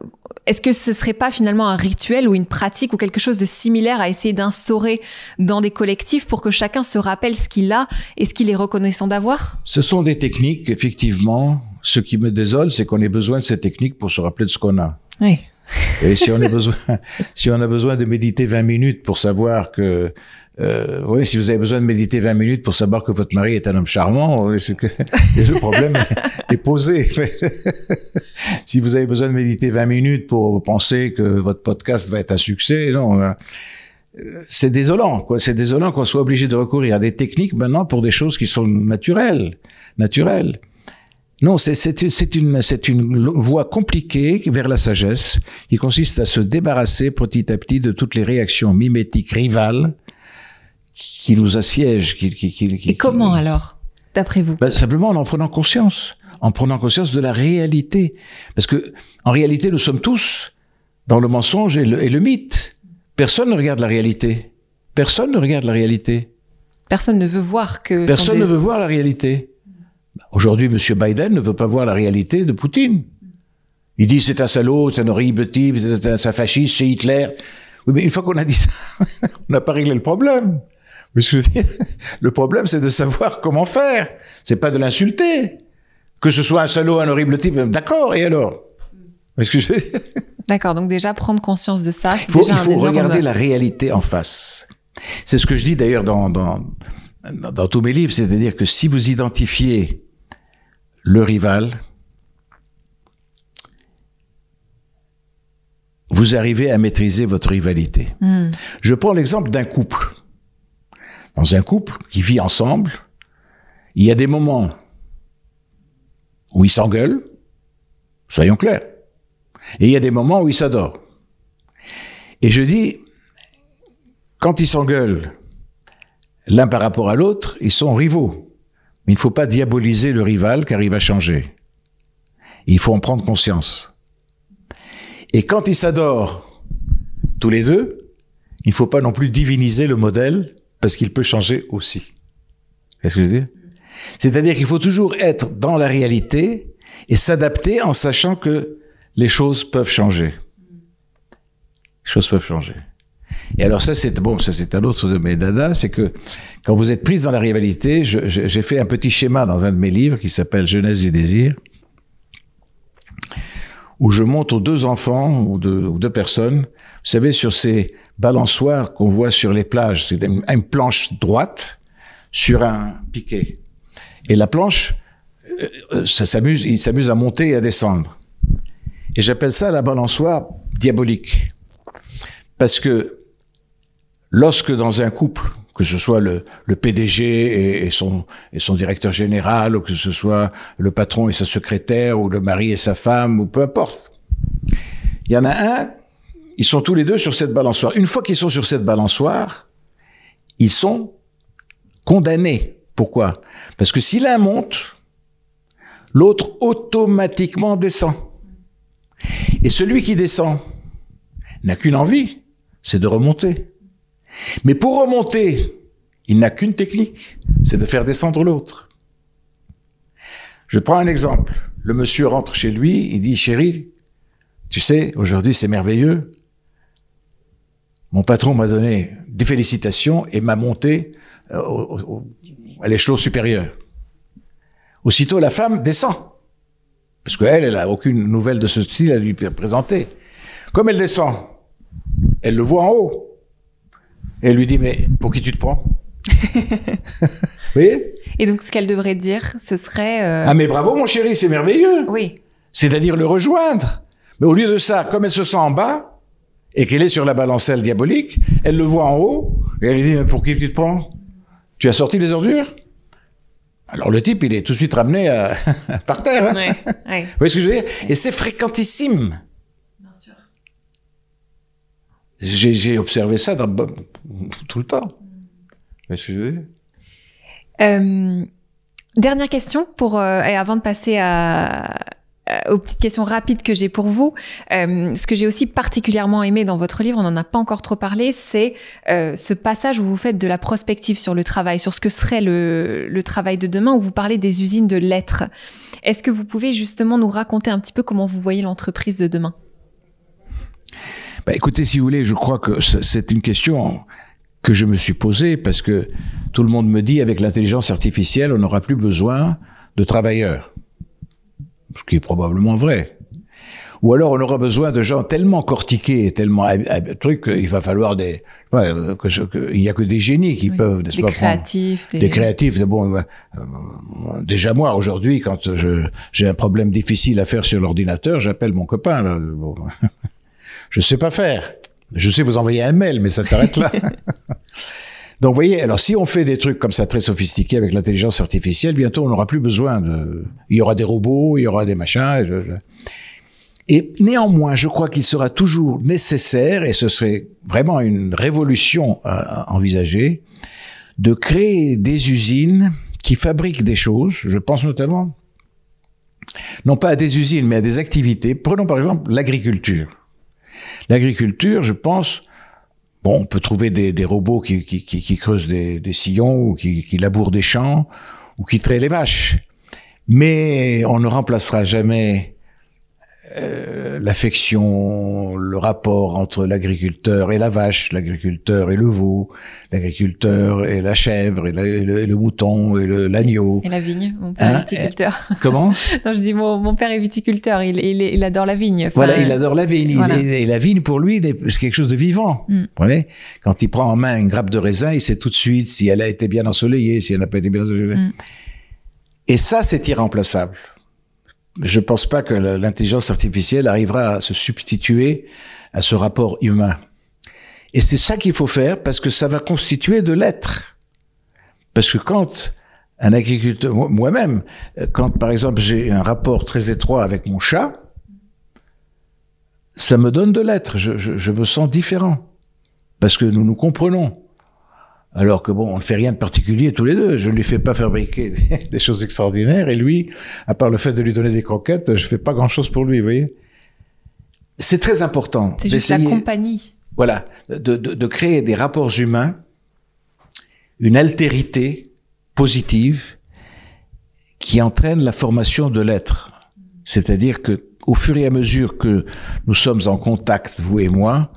est-ce que ce serait pas finalement un rituel ou une pratique ou quelque chose de similaire à essayer d'instaurer dans des collectifs pour que chacun se rappelle ce qu'il a et ce qu'il est reconnaissant d'avoir? Ce sont des techniques, effectivement. Ce qui me désole, c'est qu'on ait besoin de ces techniques pour se rappeler de ce qu'on a. Oui. Et si on a besoin, si on a besoin de méditer 20 minutes pour savoir que, euh, oui, si vous avez besoin de méditer 20 minutes pour savoir que votre mari est un homme charmant, que le problème est posé. si vous avez besoin de méditer 20 minutes pour penser que votre podcast va être un succès, non. euh, C'est désolant, quoi. C'est désolant qu'on soit obligé de recourir à des techniques maintenant pour des choses qui sont naturelles, naturelles. Non, c'est une c'est une voie compliquée vers la sagesse qui consiste à se débarrasser petit à petit de toutes les réactions mimétiques rivales qui nous assiègent. Qui, qui, qui, qui- Et comment alors, d'après vous? Ben, Simplement en en prenant conscience, en prenant conscience de la réalité, parce que en réalité nous sommes tous dans le mensonge et le, et le mythe. Personne ne regarde la réalité. Personne ne regarde la réalité. Personne ne veut voir que. son Personne ne veut voir la réalité. Aujourd'hui, M. Biden ne veut pas voir la réalité de Poutine. Il dit c'est un salaud, c'est un horrible type, c'est un fasciste, c'est Hitler. Oui, mais une fois qu'on a dit ça, on n'a pas réglé le problème. Mais ce que je veux dire, le problème, c'est de savoir comment faire. C'est pas de l'insulter. Que ce soit un salaud, un horrible type, d'accord, et alors? Mais ce que je veux dire, D'accord, donc déjà prendre conscience de ça, faut, déjà il faut regarder la réalité en face. C'est ce que je dis d'ailleurs dans, dans, dans, dans tous mes livres, c'est-à-dire que si vous identifiez le rival, vous arrivez à maîtriser votre rivalité. Hmm. Je prends l'exemple d'un couple. Dans un couple qui vit ensemble, il y a des moments où ils s'engueulent, soyons clairs, et il y a des moments où ils s'adorent. Et je dis, quand ils s'engueulent l'un par rapport à l'autre, ils sont rivaux. Mais il ne faut pas diaboliser le rival car il va changer. Il faut en prendre conscience. Et quand ils s'adorent tous les deux, il ne faut pas non plus diviniser le modèle parce qu'il peut changer aussi. Qu'est-ce que je veux dire? C'est-à-dire qu'il faut toujours être dans la réalité et s'adapter en sachant que les choses peuvent changer. Les choses peuvent changer. Et alors ça, c'est bon, ça c'est un autre de mes dadas, c'est que quand vous êtes prise dans la rivalité, j'ai fait un petit schéma dans un de mes livres qui s'appelle Jeunesse du désir, où je montre aux deux enfants ou deux, ou deux personnes, vous savez, sur ces balançoires qu'on voit sur les plages, c'est une, planche droite sur un piquet. Et la planche, euh, euh, ça s'amuse, il s'amuse à monter et à descendre. Et j'appelle ça la balançoire diabolique. Parce que lorsque dans un couple, que ce soit le, PDG et son, et son directeur général, ou que ce soit le patron et sa secrétaire, ou le mari et sa femme, ou peu importe, il y en a un, ils sont tous les deux sur cette balançoire. Une fois qu'ils sont sur cette balançoire, ils sont condamnés. Pourquoi? Parce que si l'un monte, l'autre automatiquement descend. Et celui qui descend n'a qu'une envie, c'est de remonter. Mais pour remonter, il n'a qu'une technique, c'est de faire descendre l'autre. Je prends un exemple. Le monsieur rentre chez lui, il dit, chérie, tu sais, aujourd'hui c'est merveilleux. Mon patron m'a donné des félicitations et m'a monté euh, au- au- à l'échelon supérieur. Aussitôt, la femme descend. Parce qu'elle, elle n'a aucune nouvelle de ce style à lui présenter. Comme elle descend, elle le voit en haut. Et elle lui dit, mais pour qui tu te prends? Vous voyez Et donc, ce qu'elle devrait dire, ce serait. euh, Ah mais bravo mon chéri, c'est merveilleux. Oui. C'est-à-dire le rejoindre. Mais au lieu de ça, comme elle se sent en bas, et qu'elle est sur la balancelle diabolique, elle le voit en haut, et elle lui dit, mais pour qui tu te prends? Tu as sorti les ordures? Alors le type, il est tout de suite ramené à- par terre. hein. Ouais. ouais. Vous voyez ce que je veux dire? Et c'est fréquentissime. Bien sûr. J'ai observé ça dans, tout le temps. Vous voyez ce que je veux dire? Euh, dernière question pour euh, et avant de passer à- aux petites questions rapides que j'ai pour vous. Euh, ce que j'ai aussi particulièrement aimé dans votre livre, on n'en a pas encore trop parlé, c'est euh, ce passage où vous faites de la prospective sur le travail, sur ce que serait le, travail de demain, où vous parlez des usines de lettres. Est-ce que vous pouvez justement nous raconter un petit peu comment vous voyez l'entreprise de demain? Bah, écoutez, si vous voulez, je crois que c'est une question que je me suis posée parce que tout le monde me dit avec l'intelligence artificielle, on n'aura plus besoin de travailleurs. Ce qui est probablement vrai. Ou alors on aura besoin de gens tellement cortiqués, et tellement trucs qu'il va falloir des, ouais, euh, que, je- que- il y a que des génies qui Oui. peuvent, Des pas, prendre- créatifs, des... des créatifs, bon. euh, déjà moi aujourd'hui, quand je j'ai un problème difficile à faire sur l'ordinateur, j'appelle mon copain. Là. Bon. je sais pas faire. Je sais vous envoyer un mail, mais ça s'arrête là. Donc, vous voyez, alors si on fait des trucs comme ça très sophistiqués avec l'intelligence artificielle, bientôt on n'aura plus besoin de. Il y aura des robots, il y aura des machins. Et, néanmoins, je crois qu'il sera toujours nécessaire, et ce serait vraiment une révolution à- à envisager, de créer des usines qui fabriquent des choses. Je pense notamment, non pas à des usines, mais à des activités. Prenons par exemple l'agriculture. L'agriculture, je pense, bon, on peut trouver des, des robots qui, qui, qui, qui creusent des, des sillons ou qui, qui labourent des champs ou qui traient les vaches. Mais on ne remplacera jamais euh, l'affection, le rapport entre l'agriculteur et la vache, l'agriculteur et le veau, l'agriculteur et la chèvre et, la- et le, et le mouton et l'agneau. Et la vigne, mon père Hein, est viticulteur. Comment non, je dis mon, mon père est viticulteur, il, il, il adore la vigne. Enfin, Voilà, il adore la vigne. Voilà. et la vigne, pour lui, c'est quelque chose de vivant. Mm. Vous voyez Quand il prend en main une grappe de raisin, il sait tout de suite si elle a été bien ensoleillée, si elle n'a pas été bien ensoleillée. Mm. Et ça, c'est irremplaçable. Je pense pas que l'intelligence artificielle arrivera à se substituer à ce rapport humain. Et c'est ça qu'il faut faire parce que ça va constituer de l'être. Parce que quand un agriculteur, moi- moi-même, quand par exemple j'ai un rapport très étroit avec mon chat, ça me donne de l'être. Je, je me sens différent. Parce que nous nous comprenons. Alors que bon, on ne fait rien de particulier tous les deux. Je ne lui fais pas fabriquer des, des choses extraordinaires. Et lui, à part le fait de lui donner des croquettes, je fais pas grand chose pour lui, vous voyez. C'est très important. C'est juste la compagnie. voilà, de, de, de créer des rapports humains, une altérité positive qui entraîne la formation de l'être. C'est-à-dire que au fur et à mesure que nous sommes en contact, vous et moi,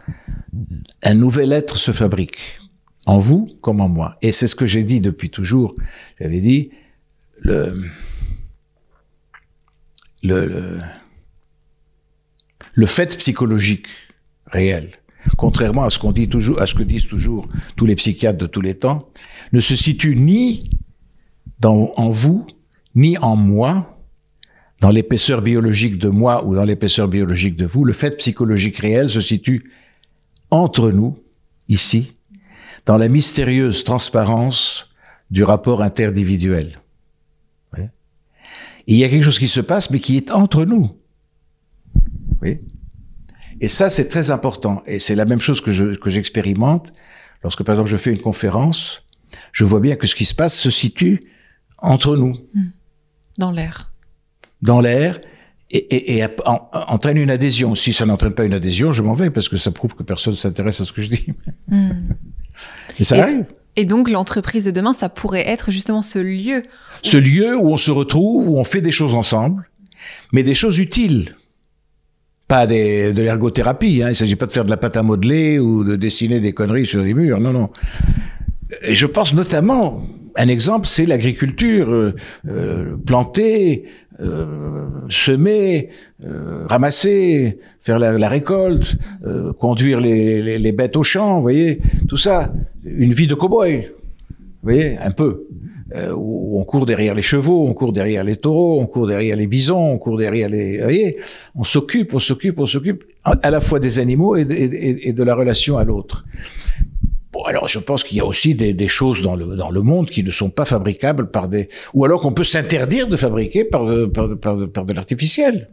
un nouvel être se fabrique. En vous comme en moi. Et c'est ce que j'ai dit depuis toujours. J'avais dit, le, le, le- Le fait psychologique réel, contrairement à ce qu'on dit toujours, à ce que disent toujours tous les psychiatres de tous les temps, ne se situe ni dans, en vous, ni en moi, dans l'épaisseur biologique de moi ou dans l'épaisseur biologique de vous. Le fait psychologique réel se situe entre nous, ici, dans la mystérieuse transparence du rapport interindividuel. Et il y a quelque chose qui se passe, mais qui est entre nous. Oui. Et ça, c'est très important. Et c'est la même chose que je, que j'expérimente lorsque, par exemple, je fais une conférence. Je vois bien que ce qui se passe se situe entre nous. Dans l'air. Dans l'air. Et, et, et en- entraîne une adhésion. Si ça n'entraîne pas une adhésion, je m'en vais parce que ça prouve que personne s'intéresse à ce que je dis. Et ça Et- arrive. Et donc l'entreprise de demain, ça pourrait être justement ce lieu. Ce lieu où on se retrouve, où on fait des choses ensemble, mais des choses utiles. Pas des, de l'ergothérapie. Hein. Il ne s'agit pas de faire de la pâte à modeler ou de dessiner des conneries sur des murs. Non, non. Et je pense notamment, un exemple, c'est l'agriculture. euh, euh, planter, euh, semer, euh, ramasser, faire la, récolte, euh, conduire les, les, les bêtes au champ, vous voyez, tout ça. Une vie de cow-boy, vous voyez, un peu. Euh, où on court derrière les chevaux, on court derrière les taureaux, on court derrière les bisons, on court derrière les... Vous voyez, on s'occupe, on s'occupe, on s'occupe à la fois des animaux et de la relation à l'autre. Alors je pense qu'il y a aussi des, des choses dans le, dans le monde qui ne sont pas fabricables par des... Ou alors qu'on peut s'interdire de fabriquer par de, par, de- par de- par de l'artificiel.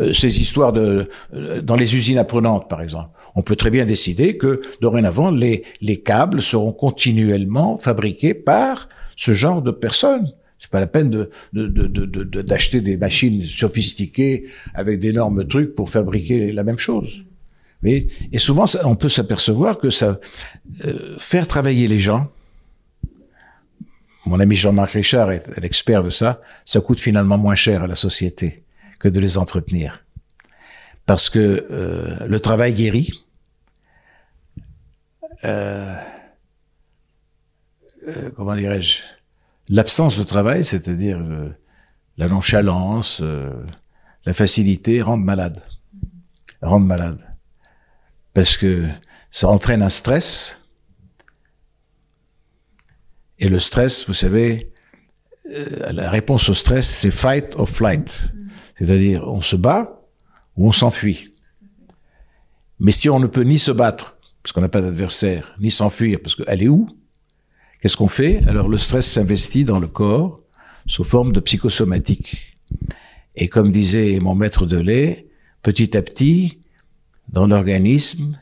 Euh, ces histoires de... euh, Dans les usines apprenantes, par exemple. On peut très bien décider que, dorénavant, les, les câbles seront continuellement fabriqués par ce genre de personnes. C'est pas la peine de, de, de, de- de- de- d'acheter des machines sophistiquées avec d'énormes trucs pour fabriquer la même chose. Et souvent, on peut s'apercevoir que ça, euh, faire travailler les gens, mon ami Jean-Marc Richard est l'expert de ça, ça coûte finalement moins cher à la société que de les entretenir. Parce que euh, le travail guérit. Euh, euh, comment dirais-je L'absence de travail, c'est-à-dire euh, la nonchalance, euh, la facilité, rendent malade. Rendent malade parce que ça entraîne un stress. Et le stress, vous savez, euh, la réponse au stress, c'est fight or flight. C'est-à-dire, on se bat ou on s'enfuit. Mais si on ne peut ni se battre, parce qu'on n'a pas d'adversaire, ni s'enfuir, parce qu'elle est où? Qu'est-ce qu'on fait? Alors le stress s'investit dans le corps sous forme de psychosomatique. Et comme disait mon maître de lait, petit à petit, dans l'organisme,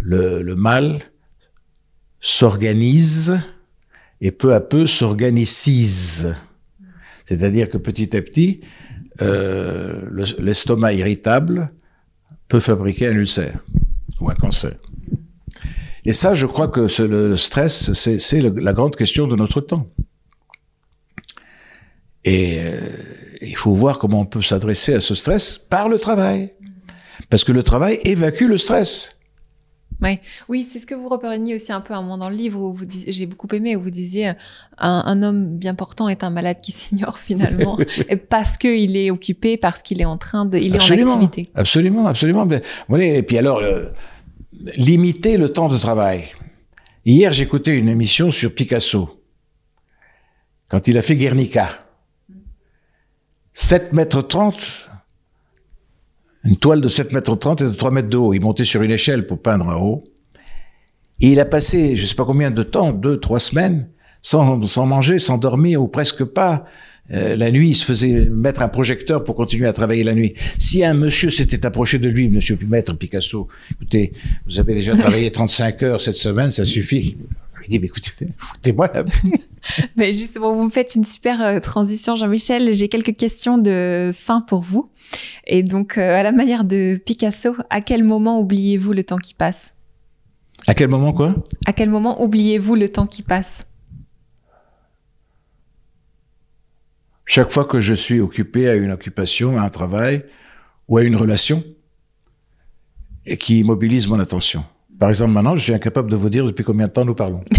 le, mal s'organise et peu à peu s'organicise. C'est-à-dire que petit à petit, euh, le- l'estomac irritable peut fabriquer un ulcère ou un cancer. Et ça, je crois que le, stress, c'est la grande question de notre temps. Et euh, il faut voir comment on peut s'adresser à ce stress par le travail. Parce que le travail évacue le stress. Oui, oui c'est ce que vous repreniez aussi un peu à un moment dans le livre où vous j'ai beaucoup aimé, où vous disiez un, un homme bien portant est un malade qui s'ignore finalement, parce qu'il est occupé, parce qu'il est en train de, il est en activité. Absolument, absolument. Ben, et puis alors, euh, limiter le temps de travail. Hier, j'écoutais une émission sur Picasso, quand il a fait Guernica. 7 mètres 30, une toile de 7 mètres 30 et de 3 mètres de haut. Il montait sur une échelle pour peindre en haut. Et il a passé, je ne sais pas combien de temps, deux, trois semaines, sans, sans manger, sans dormir, ou presque pas. Euh, la nuit, il se faisait mettre un projecteur pour continuer à travailler la nuit. Si un monsieur s'était approché de lui, monsieur maître Picasso, écoutez, vous avez déjà travaillé 35 heures cette semaine, ça suffit. Il dit, mais écoutez, foutez-moi la Mais justement, vous me faites une super euh, transition, Jean-Michel. J'ai quelques questions de fin pour vous. Et donc, euh, à la manière de Picasso, à quel moment oubliez-vous le temps qui passe? À quel moment, quoi? À quel moment oubliez-vous le temps qui passe? Chaque fois que je suis occupé à une occupation, à un travail ou à une relation et qui mobilise mon attention. Par exemple, maintenant, je suis incapable de vous dire depuis combien de temps nous parlons.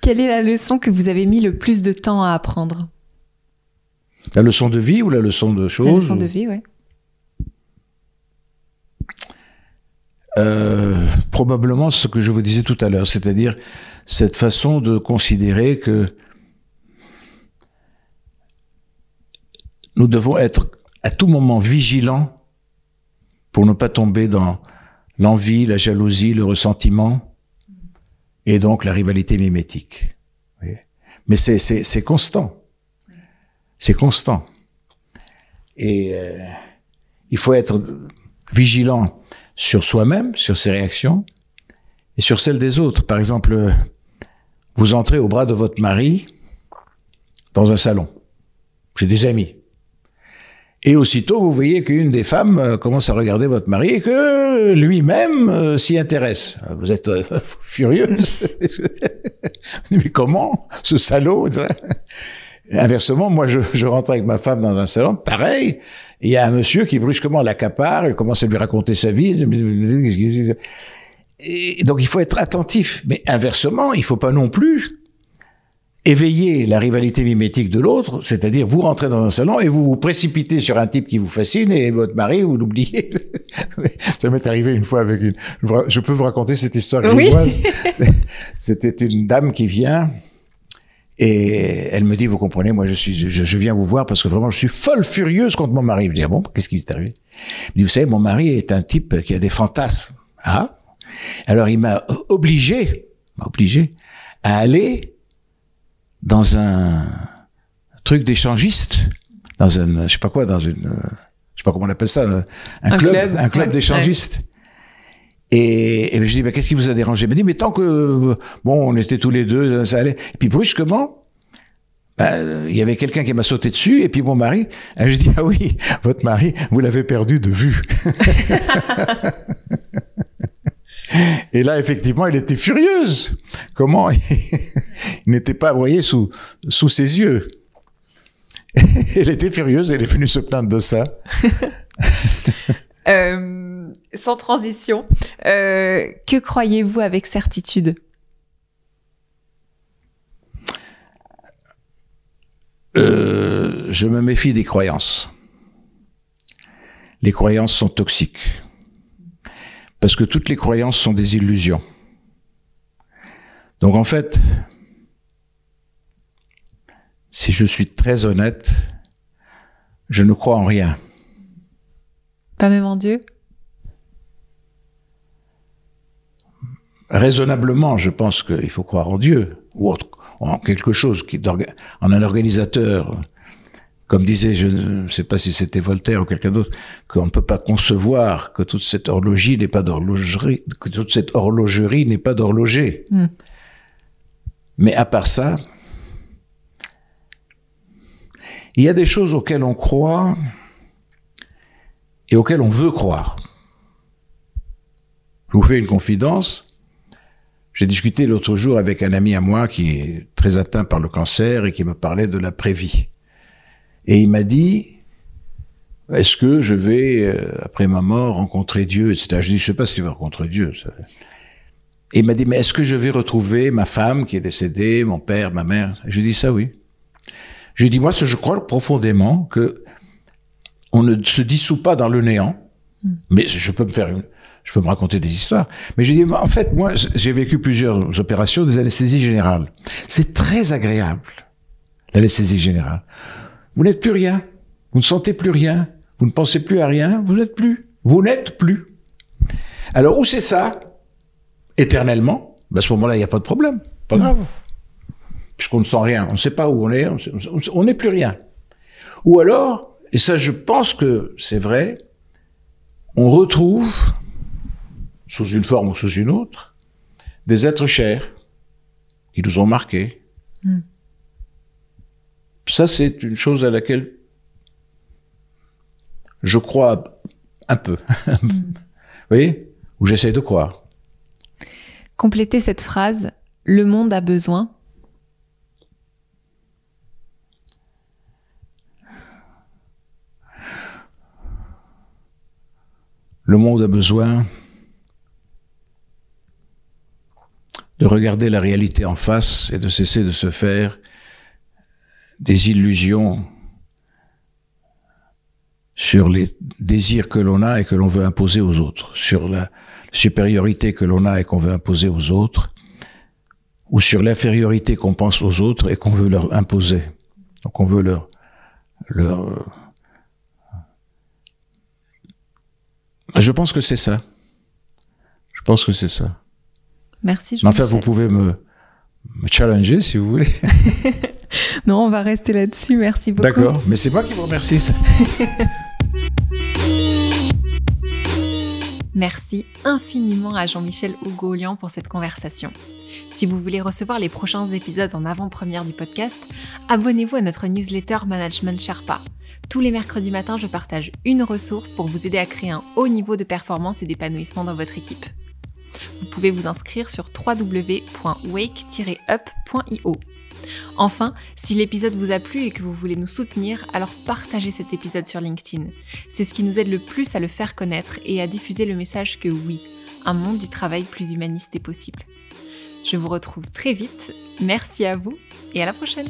Quelle est la leçon que vous avez mis le plus de temps à apprendre? La leçon de vie ou la leçon de choses La leçon de vie, ouais. Euh, probablement ce que je vous disais tout à l'heure, c'est-à-dire cette façon de considérer que nous devons être à tout moment vigilants pour ne pas tomber dans l'envie, la jalousie, le ressentiment et donc la rivalité mimétique. Mais c'est, constant. C'est constant. Et euh, il faut être vigilant sur soi-même, sur ses réactions et sur celles des autres. Par exemple, vous entrez au bras de votre mari dans un salon. J'ai des amis. Et aussitôt, vous voyez qu'une des femmes euh, commence à regarder votre mari et que lui-même euh, s'y intéresse. Vous êtes euh, furieuse. Mais comment Ce salaud Inversement, moi, je, je rentre avec ma femme dans un salon, pareil. Il y a un monsieur qui brusquement l'accapare, il commence à lui raconter sa vie. Et donc, il faut être attentif. Mais inversement, il faut pas non plus éveiller la rivalité mimétique de l'autre, c'est-à-dire vous rentrez dans un salon et vous vous précipitez sur un type qui vous fascine et votre mari, vous l'oubliez. Ça m'est arrivé une fois avec une... Je peux vous raconter cette histoire Oui. C'était une dame qui vient et elle me dit, vous comprenez, moi je suis, je, je viens vous voir parce que vraiment je suis folle furieuse contre mon mari. Je dis, ah bon, qu'est-ce qui est arrivé? Elle dit, vous savez, mon mari est un type qui a des fantasmes. Ah Alors il m'a obligé, m'a obligé à aller dans un truc d'échangiste, dans un, je sais pas quoi, dans une, euh, je sais pas comment on appelle ça, un, Un club, club, un club ouais, d'échangistes. Et, et je dis, bah, qu'est-ce qui vous a dérangé? Il me dit, mais tant que, euh, bon, on était tous les deux, ça allait. Et puis brusquement, bah, il y avait quelqu'un qui m'a sauté dessus, et puis mon mari, je dis, ah oui, votre mari, vous l'avez perdu de vue. Et là, effectivement, elle était furieuse. Comment il n'était pas, vous voyez, sous, sous ses yeux. Elle était furieuse, elle est venue se plaindre de ça. Euh, sans transition, euh, que croyez-vous avec certitude? Euh, je me méfie des croyances. Les croyances sont toxiques. Parce que toutes les croyances sont des illusions. Donc en fait, si je suis très honnête, je ne crois en rien. Pas même en Dieu? Raisonnablement, je pense qu'il faut croire en Dieu ou autre- en quelque chose qui en un organisateur. Comme disait, je ne sais pas si c'était Voltaire ou quelqu'un d'autre, qu'on ne peut pas concevoir que toute cette horlogerie n'est pas d'horlogerie, que toute cette horlogerie n'est pas d'horloger. Hmm. Mais à part ça, il y a des choses auxquelles on croit et auxquelles on veut croire. Je vous fais une confidence. J'ai discuté l'autre jour avec un ami à moi qui est très atteint par le cancer et qui me parlait de l'après-vie. Et il m'a dit, est-ce que je vais, euh, après ma mort, rencontrer Dieu, etc. Je dis, je sais pas si tu vas rencontrer Dieu. Et il m'a dit, mais est-ce que je vais retrouver ma femme qui est décédée, mon père, ma mère? Je lui ai dit, ça oui. Je lui ai dit, moi, je crois profondément que on ne se dissout pas dans le néant, mais je peux me faire une, je peux me raconter des histoires. Mais je dis, en fait, moi, j'ai vécu plusieurs opérations des anesthésies générales. C'est très agréable, l'anesthésie générale. Vous n'êtes plus rien. Vous ne sentez plus rien. Vous ne pensez plus à rien. Vous n'êtes plus. Vous n'êtes plus. Alors, où c'est ça? Éternellement? Ben, À ce moment-là, il n'y a pas de problème. Pas grave. Puisqu'on ne sent rien. On ne sait pas où on est. On n'est plus rien. Ou alors, et ça, je pense que c'est vrai, on retrouve, sous une forme ou sous une autre, des êtres chers qui nous ont marqués. Ça, c'est une chose à laquelle je crois un peu. Vous voyez? Ou j'essaie de croire. Complétez cette phrase. Le monde a besoin. Le monde a besoin de regarder la réalité en face et de cesser de se faire des illusions sur les désirs que l'on a et que l'on veut imposer aux autres, sur la supériorité que l'on a et qu'on veut imposer aux autres, ou sur l'infériorité qu'on pense aux autres et qu'on veut leur imposer. Donc on veut leur, leur... Je pense que c'est ça. Je pense que c'est ça. Merci. Enfin, vous pouvez me, me challenger si vous voulez. non, on va rester là-dessus. Merci beaucoup. D'accord, mais c'est moi qui vous remercie. Merci infiniment à Jean-Michel Ougolian pour cette conversation. Si vous voulez recevoir les prochains épisodes en avant-première du podcast, abonnez-vous à notre newsletter Management Sherpa. Tous les mercredis matins, je partage une ressource pour vous aider à créer un haut niveau de performance et d'épanouissement dans votre équipe. Vous pouvez vous inscrire sur www.wake-up.io. Enfin, si l'épisode vous a plu et que vous voulez nous soutenir, alors partagez cet épisode sur LinkedIn. C'est ce qui nous aide le plus à le faire connaître et à diffuser le message que oui, un monde du travail plus humaniste est possible. Je vous retrouve très vite, merci à vous et à la prochaine